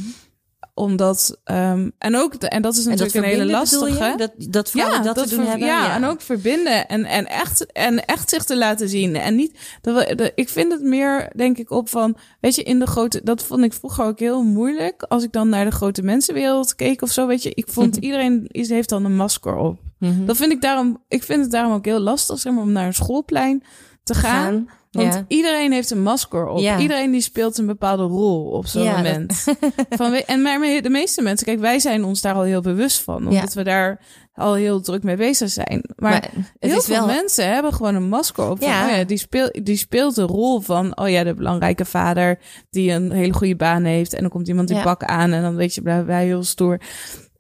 Omdat, ehm, en ook, en dat is dat natuurlijk een hele lastige. Dat, dat vrouwen dat, te doen hebben? Ja, en ook verbinden en, en, echt, en echt zich te laten zien. En niet, dat ik vind het meer, denk ik, op van, weet je, in de grote, dat vond ik vroeger ook heel moeilijk. Als ik dan naar de grote mensenwereld keek of zo, weet je, ik vond iedereen is, heeft dan een masker op. Mhm. Dat vind ik daarom, ik vind het daarom ook heel lastig, zeg maar, om naar een schoolplein te gaan. Gaan. Want Ja. iedereen heeft een masker op. Ja. Iedereen die speelt een bepaalde rol op zo'n Ja, dat- moment. Van, en maar de meeste mensen, kijk, wij zijn ons daar al heel bewust van. Omdat we daar al heel druk mee bezig zijn. Maar, heel veel wel... mensen hebben gewoon een masker op. Van, oh die, speelt, die speelt de rol van, oh ja, de belangrijke vader die een hele goede baan heeft. En dan komt iemand in Ja. pak aan en dan weet je, blijven wij heel stoer.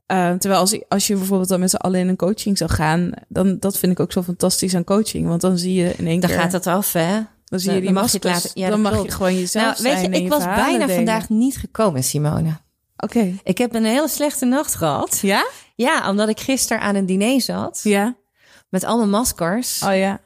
Eh, terwijl als, als je bijvoorbeeld dan met z'n allen in een coaching zou gaan, dan dat vind ik ook zo fantastisch aan coaching. Want dan zie je in één Dan keer... gaat het af, hè? Dan zie je Dan die mag je maskers. laten- ja, dan mag je gewoon jezelf Nou, weet zijn je, en ik je was bijna delen. vandaag niet gekomen, Simone. Oké. Ik heb een hele slechte nacht gehad. Ja? Ja, omdat ik gisteren aan een diner zat. Ja. Met allemaal maskers. Oh ja.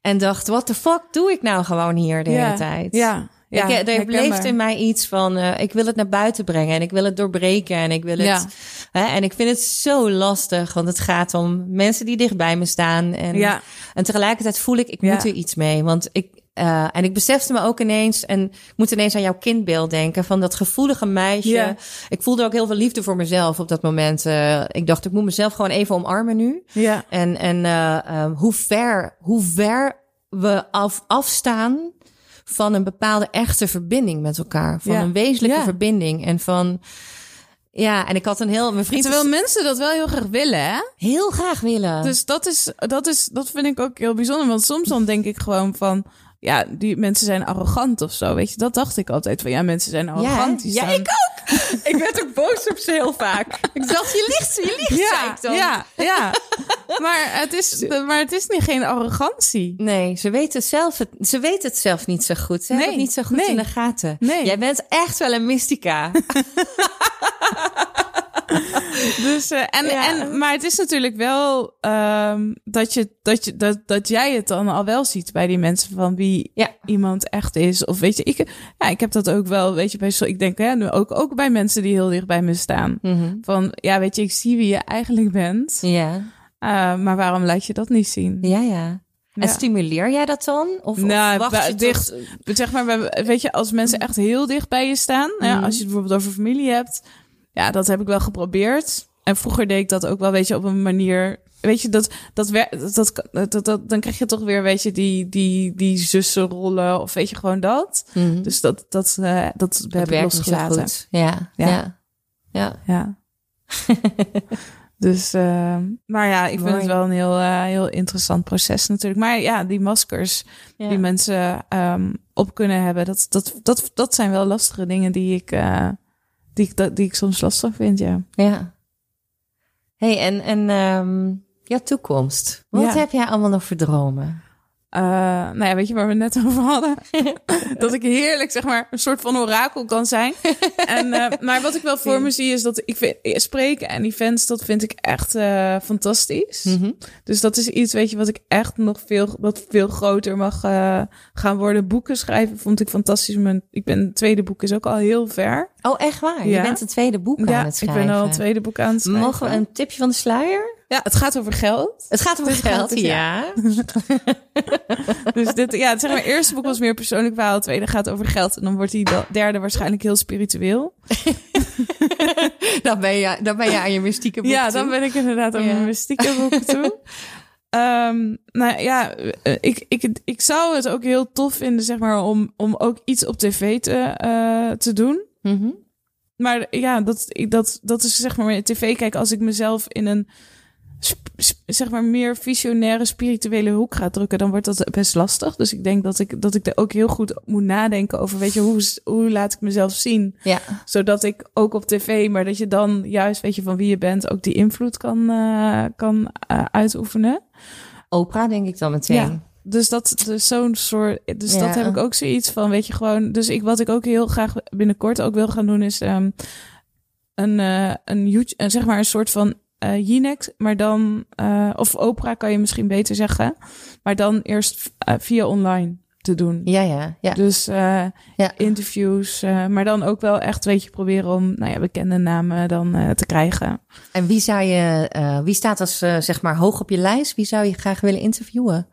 En dacht, wat de fuck doe ik nou gewoon hier de ja. hele tijd? Ja. ja. ik, er herkenbaar. bleef in mij iets van, eh, ik wil het naar buiten brengen en ik wil het doorbreken en ik wil het, Ja. Hè? En ik vind het zo lastig, want het gaat om mensen die dichtbij me staan. En, Ja. en tegelijkertijd voel ik, ik moet er iets mee. Want ik, eh, en ik besefte me ook ineens, en ik moet ineens aan jouw kindbeeld denken, van dat gevoelige meisje. Ik voelde ook heel veel liefde voor mezelf op dat moment. Eh, ik dacht, ik moet mezelf gewoon even omarmen nu. Ja. En, en eh, hoe, ver, hoe ver we af, afstaan van een bepaalde echte verbinding met elkaar. Van een wezenlijke verbinding. En van, ja, en ik had een heel, mijn vriend Terwijl is mensen dat wel heel graag willen, hè? heel graag willen. Dus dat is, dat is, dat vind ik ook heel bijzonder. Want soms dan denk ik gewoon van, ja, die mensen zijn arrogant of zo. Weet je, dat dacht ik altijd van, ja, mensen zijn arrogant. Ja, staan- ik ook. ik werd ook boos op ze heel vaak. Ik dacht, je liegt, je liegt, zei Ja, ik dan. ja, ja. maar, het is, maar het is niet geen arrogantie. Nee, ze weten, het zelf ze weten het zelf niet zo goed. Ze hebben Nee, het niet zo goed nee. in de gaten. Nee. Jij bent echt wel een mystica. Dus, eh, en, Ja. en, maar het is natuurlijk wel ehm, dat, je, dat, je, dat, dat jij het dan al wel ziet bij die mensen van wie Ja. iemand echt is. Of weet je, ik, ja, ik heb dat ook wel, weet je, bij, ik denk hè, nu ook, ook bij mensen die heel dicht bij me staan. Mhm. Van, ja, weet je, ik zie wie je eigenlijk bent. Ja, eh, maar waarom laat je dat niet zien? ja, ja. En stimuleer jij dat dan? Of, Nou, of wacht je tot- dicht- Zeg maar, weet je, als mensen echt heel dicht bij je staan, ja, Mhm. als je het bijvoorbeeld over familie hebt, ja, dat heb ik wel geprobeerd. En vroeger deed ik dat ook wel, weet je, op een manier. Weet je, dat, dat, dat, dat, dat, dan krijg je toch weer, weet je, die, die, die zussenrollen. Of weet je, gewoon dat. Mhm. Dus dat, dat, eh, dat, Dat heb ik losgelaten. goed. Ja, Ja. ja. ja. Ja. dus, eh, maar ja, ik vind het wel een heel, eh, heel interessant proces natuurlijk. Maar ja, die maskers Ja. die mensen ehm, op kunnen hebben, dat, dat, dat, dat zijn wel lastige dingen die ik, eh, die, ik, dat, die ik soms lastig vind, ja. Ja. hey, en, en ehm, jouw toekomst. Wat Ja. heb jij allemaal nog voor dromen? Eh, nou ja, weet je waar we net over hadden? dat ik heerlijk, zeg maar, een soort van orakel kan zijn. en, eh, maar wat ik wel voor me zie is dat ik vind, spreken en events, dat vind ik echt eh, fantastisch. Mhm. Dus dat is iets, weet je, wat ik echt nog veel, wat veel groter mag eh, gaan worden. Boeken schrijven vond ik fantastisch. Mijn, ik ben, het tweede boek is ook al heel ver. Oh, echt waar? Je bent een tweede boek aan ja, het ik schrijven. ben al een tweede boek aan het schrijven. Mogen we een tipje van de sluier? Ja, het gaat over geld. Het gaat over geld, dus, ja. Dus dit, ja, zeg maar, het eerste boek was meer persoonlijk verhaal. Het tweede gaat over geld. En dan wordt die derde waarschijnlijk heel spiritueel. dan, ben je, dan ben je aan je mystieke boek ja, toe. dan ben ik inderdaad aan mijn mystieke boeken toe. Ehm, nou ja, eh, ik, ik, ik zou het ook heel tof vinden, zeg maar, om, om ook iets op tv te, eh, te doen. Mhm. Maar ja, dat, dat, dat is zeg maar tv kijken als ik mezelf in een zeg maar meer visionaire spirituele hoek ga drukken, dan wordt dat best lastig. Dus ik denk dat ik dat ik er ook heel goed moet nadenken over, weet je, hoe, hoe laat ik mezelf zien, Ja. zodat ik ook op tv, maar dat je dan juist, weet je, van wie je bent, ook die invloed kan, eh, kan eh, uitoefenen. Oprah, denk ik dan meteen. Ja. Dus dat, dus zo'n soort, dus Ja. dat heb ik ook zoiets van, weet je, gewoon. Dus ik, wat ik ook heel graag binnenkort ook wil gaan doen, is ehm, een, eh een YouTube, zeg maar een soort van eh Jinex, maar dan, eh, of opera kan je misschien beter zeggen, maar dan eerst via online te doen. Ja, ja, ja. Dus Ja. interviews, maar dan ook wel echt, weet je, proberen om, nou ja, bekende namen dan te krijgen. En wie zou je, wie staat als zeg maar hoog op je lijst? Wie zou je graag willen interviewen?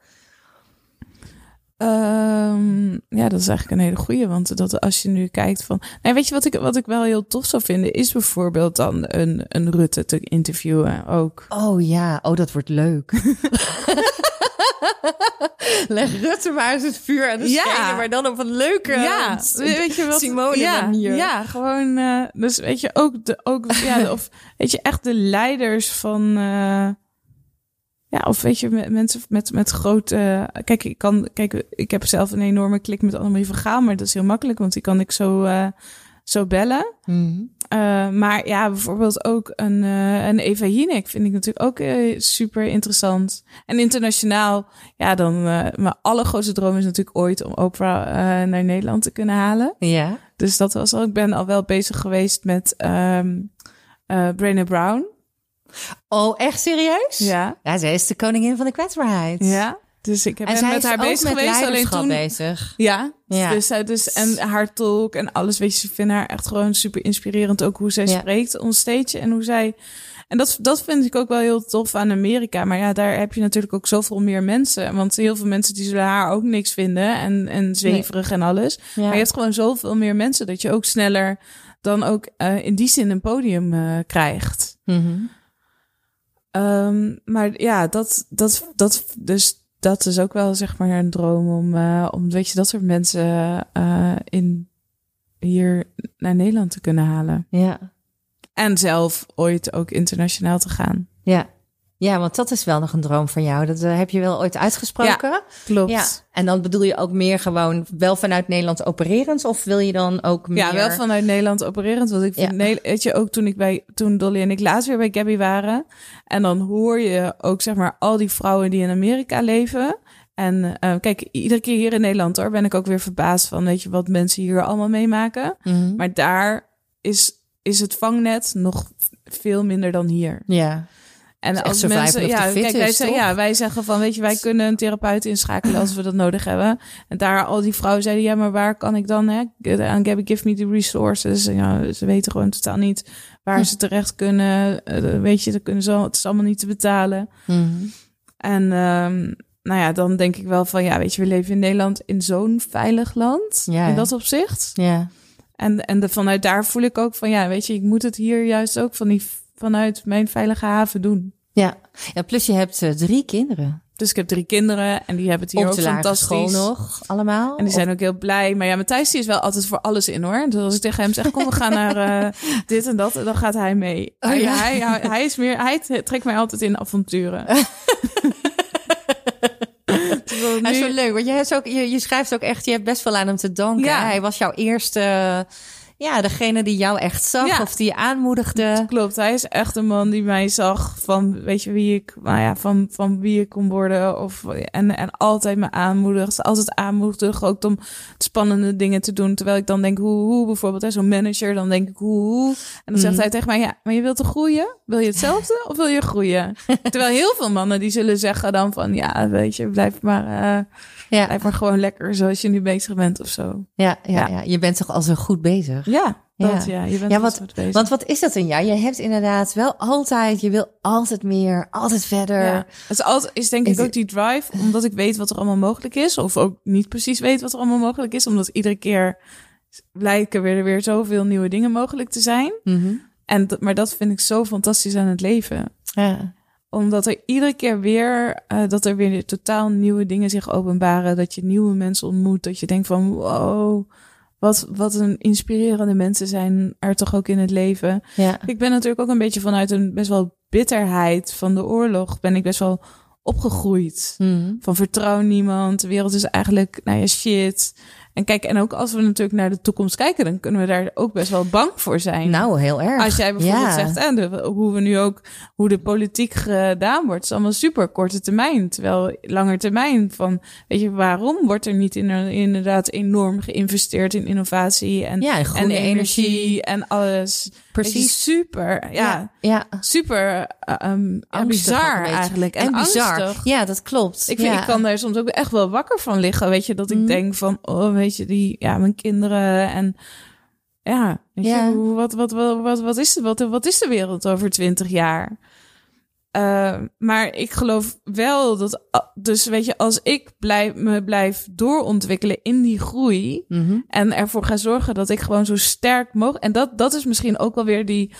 Ehm, ja, dat is eigenlijk een hele goeie. Want dat als je nu kijkt van. Nee, weet je wat ik, wat ik wel heel tof zou vinden? Is bijvoorbeeld dan een, een Rutte te interviewen ook. Oh ja, oh dat wordt leuk. Leg Rutte maar eens het vuur aan de Ja. schenen, maar dan op een leuke ja, weet je wat? Simone ja, manier. Ja, gewoon. eh, dus weet je ook de, ook ja, of weet je echt de leiders van. eh, ja, of weet je, met, mensen met, met grote. kijk, ik kan. Kijk, ik heb zelf een enorme klik met Annemarie van Gaal, maar dat is heel makkelijk, want die kan ik zo, eh, zo bellen. Mhm. Uh, maar ja, bijvoorbeeld ook een, uh, een Eva Jinek vind ik natuurlijk ook super interessant. En internationaal, ja, dan mijn allergrootste droom is natuurlijk ooit om Oprah naar Nederland te kunnen halen. Ja. Dus dat was al. Ik ben al wel bezig geweest met um, Brené Brown. Oh, echt serieus? Ja. Ja, zij is de koningin van de kwetsbaarheid. Ja. Dus ik heb En ben met haar bezig met geweest. Alleen toen. bezig. Ja, Ja. Dus, dus, en haar talk en alles. Weet je, ik vind haar echt gewoon super inspirerend. Ook hoe zij Ja. spreekt on stage en hoe zij. En dat, dat vind ik ook wel heel tof aan Amerika. Maar ja, daar heb je natuurlijk ook zoveel meer mensen. Want heel veel mensen die zullen haar ook niks vinden. En, en zweverig en alles. Ja. Maar je hebt gewoon zoveel meer mensen dat je ook sneller dan ook eh, in die zin een podium eh, krijgt. Mhm. Ehm, maar ja, dat, dat, dat, dus dat is ook wel zeg maar een droom om, eh, om weet je, dat soort mensen eh, in, hier naar Nederland te kunnen halen. ja. En zelf ooit ook internationaal te gaan. Ja. Ja, want dat is wel nog een droom van jou. Dat eh, heb je wel ooit uitgesproken. Klopt. Ja. En dan bedoel je ook meer gewoon wel vanuit Nederland opererend? Of wil je dan ook meer... Ja, wel vanuit Nederland opererend. Want ik vind, Ja. Weet je, ook toen ik bij, toen Dolly en ik laatst weer bij Gabby waren. En dan hoor je ook, zeg maar, al die vrouwen die in Amerika leven. En eh, kijk, iedere keer hier in Nederland hoor, ben ik ook weer verbaasd van, weet je, wat mensen hier allemaal meemaken. Mhm. Maar daar is, is het vangnet nog veel minder dan hier. Ja. En echt als mensen, ja, kijk, wij, zeggen, ja, wij zeggen van, weet je, wij kunnen een therapeut inschakelen als we dat nodig hebben. En daar al die vrouwen zeiden, ja, maar waar kan ik dan, hè? Aan Gabby, give me the resources. Ja, ze weten gewoon totaal niet waar Hm. ze terecht kunnen. Eh, weet je, dat kunnen ze, al- het is allemaal niet te betalen. Mhm. En ehm, nou ja, dan denk ik wel van, ja, weet je, we leven in Nederland in zo'n veilig land. Ja, in dat opzicht. Ja. En, en de, vanuit daar voel ik ook van, ja, weet je, ik moet het hier juist ook van die, vanuit mijn veilige haven doen. Ja. ja, plus je hebt eh, drie kinderen. Dus ik heb drie kinderen en die hebben het hier ook fantastisch. school nog, allemaal. En die zijn ook heel blij. Maar ja, Matthijs die is wel altijd voor alles in hoor. Dus als ik tegen hem zeg, kom we gaan naar eh, dit en dat, dan gaat hij mee. Oh, hij, ja. hij, hij, hij is meer, hij trekt mij altijd in avonturen. Terwijl Hij is nu- zo leuk, want je, hebt ook, je, je schrijft ook echt, je hebt best wel aan hem te danken. Ja. Hij was jouw eerste, ja, degene die jou echt zag Ja. of die je aanmoedigde. Klopt, hij is echt een man die mij zag van, weet je, wie ik, nou ja, van, van wie ik kon worden. Of, en, en altijd me aanmoedigt, altijd aanmoedigt, ook om spannende dingen te doen. Terwijl ik dan denk, hoe, hoe, bijvoorbeeld, zo'n manager, dan denk ik, hoe, hoe. En dan zegt Mhm. hij tegen mij, ja, maar je wilt toch groeien? Wil je hetzelfde of wil je groeien? Terwijl heel veel mannen die zullen zeggen dan van, ja, weet je, blijf maar, eh, Ja, maar gewoon lekker zoals je nu bezig bent of zo. ja, ja, Ja. je bent toch al zo goed bezig. Ja, dat, Ja. ja. je bent Ja, wat- bezig. Want wat is dat in jou? Je hebt inderdaad wel altijd, je wil altijd meer, altijd verder. Ja. Het is, altijd, is denk Is ik ook die drive, omdat ik weet wat er allemaal mogelijk is. Of ook niet precies weet wat er allemaal mogelijk is. Omdat iedere keer blijken weer, er weer zoveel nieuwe dingen mogelijk te zijn. Mhm. En, dat- maar dat vind ik zo fantastisch aan het leven. ja. Omdat er iedere keer weer, eh, dat er weer totaal nieuwe dingen zich openbaren. Dat je nieuwe mensen ontmoet. Dat je denkt van, wow, wat, wat een inspirerende mensen zijn er toch ook in het leven. ja. Ik ben natuurlijk ook een beetje vanuit een best wel bitterheid van de oorlog. Ben ik best wel opgegroeid. Mhm. Van vertrouw niemand. De wereld is eigenlijk, nou ja, shit. En kijk, en ook als we natuurlijk naar de toekomst kijken, dan kunnen we daar ook best wel bang voor zijn. Nou, heel erg. Als jij bijvoorbeeld Ja. zegt, en de, hoe we nu ook, hoe de politiek gedaan wordt, is allemaal super korte termijn. Terwijl langer termijn van, weet je, waarom wordt er niet in, inderdaad enorm geïnvesteerd in innovatie en, Ja, en energie, energie. en alles. Precies. super. Ja, Ja. super um, bizar eigenlijk. En, En, bizar. Ja, dat klopt. Ik, vind, ik kan daar soms ook echt wel wakker van liggen. Weet je, dat ik Mm. denk van, oh, weet je, die, ja, mijn kinderen en ja, weet Ja. je, wat, wat, wat, wat, wat, is de, wat, wat is de wereld over twintig jaar? Eh, maar ik geloof wel dat, dus weet je, als ik blijf, me blijf doorontwikkelen in die groei Mhm. en ervoor ga zorgen dat ik gewoon zo sterk mogelijk, en dat, dat is misschien ook wel weer die,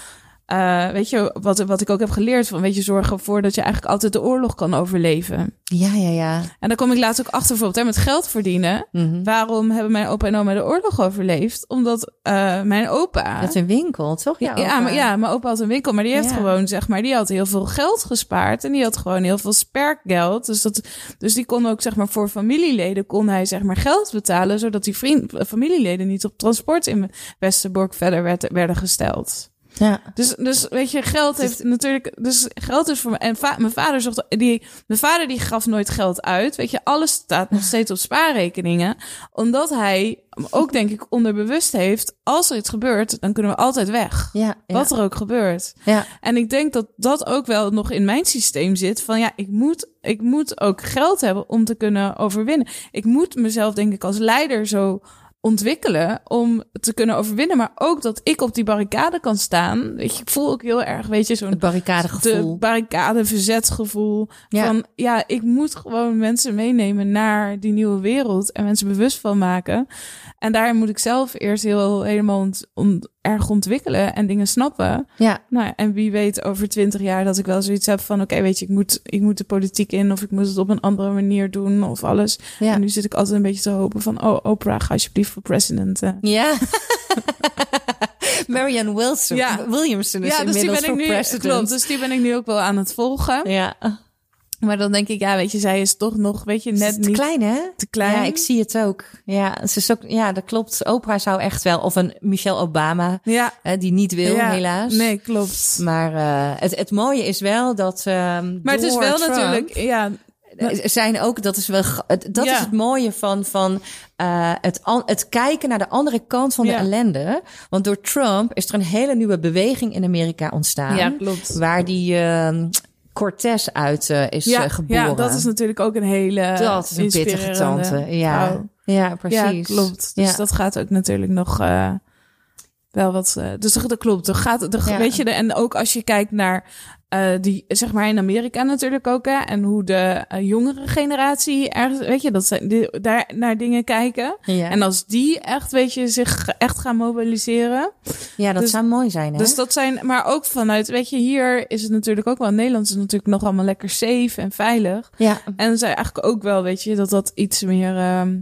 eh, weet je, wat, wat ik ook heb geleerd van, weet je, zorgen ervoor dat je eigenlijk altijd de oorlog kan overleven. Ja, ja, ja. En daar kom ik laatst ook achter, bijvoorbeeld hè, met geld verdienen. Mhm. Waarom hebben mijn opa en oma de oorlog overleefd? Omdat eh, mijn opa... Dat een winkel, toch? ja, Ja, maar, ja, mijn opa had een winkel, maar die heeft Ja. gewoon, zeg maar, die had heel veel geld gespaard en die had gewoon heel veel sperkgeld. Dus, dat, dus die kon ook, zeg maar, voor familieleden kon hij, zeg maar, geld betalen, zodat die vriend, familieleden niet op transport in Westerbork verder werd, werden gesteld. Ja. Dus, dus weet je, geld Dus- heeft natuurlijk. Dus geld is voor me. En va- mijn vader zocht. Die, mijn vader die gaf nooit geld uit. Weet je, alles staat nog steeds op spaarrekeningen. Omdat hij ook, denk ik, onderbewust heeft. Als er iets gebeurt, dan kunnen we altijd weg. Ja. Ja. Wat er ook gebeurt. ja. En ik denk dat dat ook wel nog in mijn systeem zit. Van ja, ik moet, ik moet ook geld hebben om te kunnen overwinnen. Ik moet mezelf, denk ik, als leider zo ontwikkelen om te kunnen overwinnen. Maar ook dat ik op die barricade kan staan. Weet je, ik voel ook heel erg, weet je, zo'n barricadegevoel. de barricade verzetsgevoel. Ja. Van ja, ik moet gewoon mensen meenemen naar die nieuwe wereld en mensen bewust van maken. En daar moet ik zelf eerst heel helemaal ont- ont- erg ontwikkelen en dingen snappen. Ja. Nou, en wie weet over twintig jaar dat ik wel zoiets heb van... oké, weet je, ik moet, ik moet de politiek in... of ik moet het op een andere manier doen of alles. Ja. En nu zit ik altijd een beetje te hopen van... oh, Oprah, ga alsjeblieft voor president. eh. Ja. Marianne Wilson, Ja. Williamson is ja, dus die inmiddels ben ik voor nu... president. Klopt, dus die ben ik nu ook wel aan het volgen. Ja. Maar dan denk ik, ja, weet je, zij is toch nog, weet je, Net te niet klein, hè? te klein. Ja, ik zie het ook. Ja, ze is ook, ja, dat klopt. Oprah zou echt wel, of een Michelle Obama, Ja, hè, die niet wil, ja. helaas. Nee, klopt. Maar eh, het, het mooie is wel dat. ehm, Maar het is wel Trump natuurlijk, ja, Zijn ook, dat is wel. Dat Ja. is het mooie van, van eh, het, het kijken naar de andere kant van de Ja. ellende. Want door Trump is er een hele nieuwe beweging in Amerika ontstaan. ja, klopt. Waar die ehm Cortez uit eh, is Ja, eh, geboren. ja, dat is natuurlijk ook een hele Dat is een pittige tante. Ja, vrouw. ja precies. Ja, klopt. Dus Ja. dat gaat ook natuurlijk nog eh, wel wat. dus dat, dat klopt. Er gaat, er, Ja. weet je, en ook als je kijkt naar eh, die, zeg maar in Amerika natuurlijk ook, hè, en hoe de eh, jongere generatie ergens, weet je, dat zijn die, daar naar dingen kijken. Ja, En als die echt, weet je, zich echt gaan mobiliseren. ja dat dus- zou mooi zijn, hè? Dus dat zijn, maar ook vanuit, weet je, hier is het natuurlijk ook wel, Nederland is natuurlijk nog allemaal lekker safe en veilig. ja, En zij eigenlijk ook wel, weet je, dat dat iets meer. ehm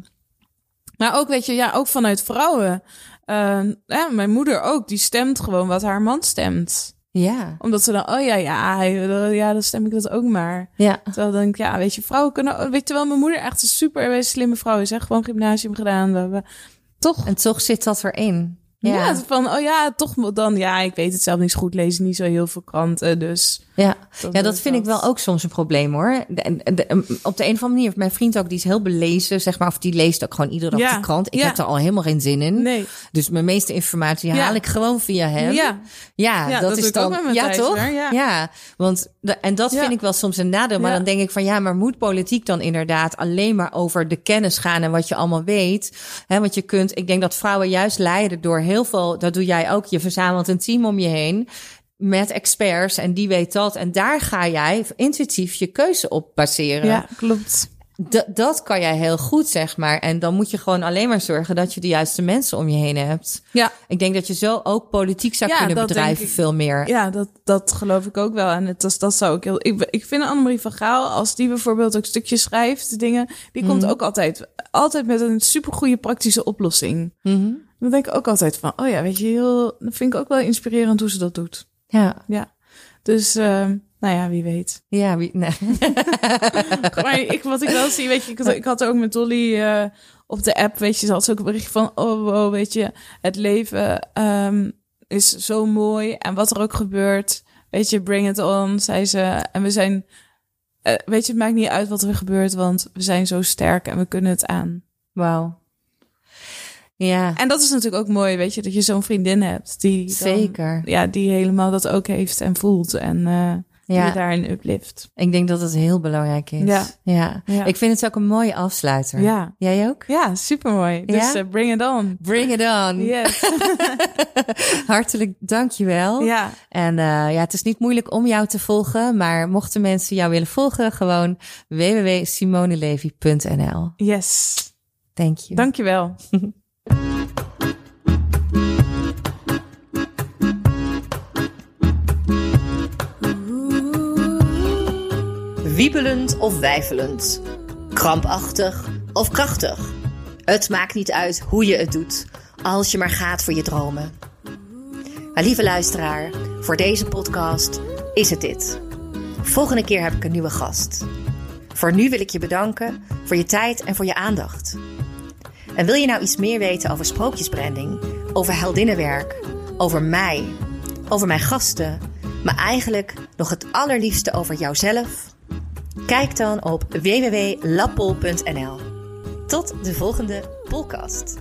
maar ook, weet je, ja, ook vanuit vrouwen. Ja, mijn moeder ook, die stemt gewoon wat haar man stemt. Ja, Omdat ze dan, oh ja, ja, ja, dan stem ik dat ook maar. ja. Terwijl dan denk ik, ja, weet je, vrouwen kunnen, weet je, terwijl mijn moeder echt een super slimme vrouw is, hè, gewoon gymnasium gedaan. We hebben toch. En toch zit dat erin. Ja. Ja, van, oh ja, toch dan, ja, ik weet het zelf niet zo goed, lees niet zo heel veel kranten, dus. ja. Ja, dat vind ik wel ook soms een probleem hoor. De- de- de- op de een of andere manier mijn vriend ook, die is heel belezen, zeg maar, of die leest ook gewoon iedere dag Ja, de krant. Ik ja. heb er al helemaal geen zin in. Nee. Dus mijn meeste informatie haal ik gewoon via hem. Ja, Ja, dat, dat is dan. ja, toch? ja. want de, en dat vind ik wel soms een nadeel. Maar dan denk ik van ja, maar moet politiek dan inderdaad alleen maar over de kennis gaan en wat je allemaal weet? Hè, want je kunt, ik denk dat vrouwen juist leiden door heel veel. Dat doe jij ook. Je verzamelt een team om je heen met experts en die weet dat. En daar ga jij intuïtief je keuze op baseren. ja, klopt. D- dat kan jij heel goed, zeg maar. En dan moet je gewoon alleen maar zorgen dat je de juiste mensen om je heen hebt. Ja, Ik denk dat je zo ook politiek zou Ja, kunnen dat bedrijven veel meer. Ja, dat, dat geloof ik ook wel. En het, dat, dat zou ik heel. Ik, ik vind Annemarie van Gaal, als die bijvoorbeeld ook stukjes schrijft, dingen, die komt Mhm. ook altijd, altijd met een supergoeie praktische oplossing. Mhm. Dan denk ik ook altijd van, oh ja, weet je, heel, dat vind ik ook wel inspirerend hoe ze dat doet. Ja, Ja. Dus, eh, nou ja, wie weet. ja, wie, nee. maar ik, wat ik wel zie, weet je, ik had, ik had ook met Dolly eh, op de app, weet je, ze had ook een bericht van, oh wow, weet je, het leven ehm, is zo mooi en wat er ook gebeurt, weet je, bring it on, zei ze. En we zijn, eh, weet je, het maakt niet uit wat er gebeurt, want we zijn zo sterk en we kunnen het aan. Wauw. Ja, En dat is natuurlijk ook mooi, weet je, dat je zo'n vriendin hebt die dan- zeker. ja, die helemaal dat ook heeft en voelt en die je Ja, daarin uplift. ik denk dat het heel belangrijk is. Ja. ja. Ja. Ik vind het ook een mooie afsluiter. Ja, Jij ook? ja, supermooi. Dus eh, bring it on. Bring it on. Yes. Hartelijk dankjewel. ja. En eh, ja, het is niet moeilijk om jou te volgen, maar mochten mensen jou willen volgen, gewoon www.simonelevi.nl. Yes. Thank you. Dankjewel. Wiebelend of wijfelend. Krampachtig of krachtig. Het maakt niet uit hoe je het doet, als je maar gaat voor je dromen. Maar lieve luisteraar, voor deze podcast is het dit. Volgende keer heb ik een nieuwe gast. Voor nu wil ik je bedanken voor je tijd en voor je aandacht. En wil je nou iets meer weten over sprookjesbranding, over heldinnenwerk, over mij? over mijn gasten, maar eigenlijk nog het allerliefste over jouzelf? Kijk dan op www.lappol.nl. Tot de volgende podcast.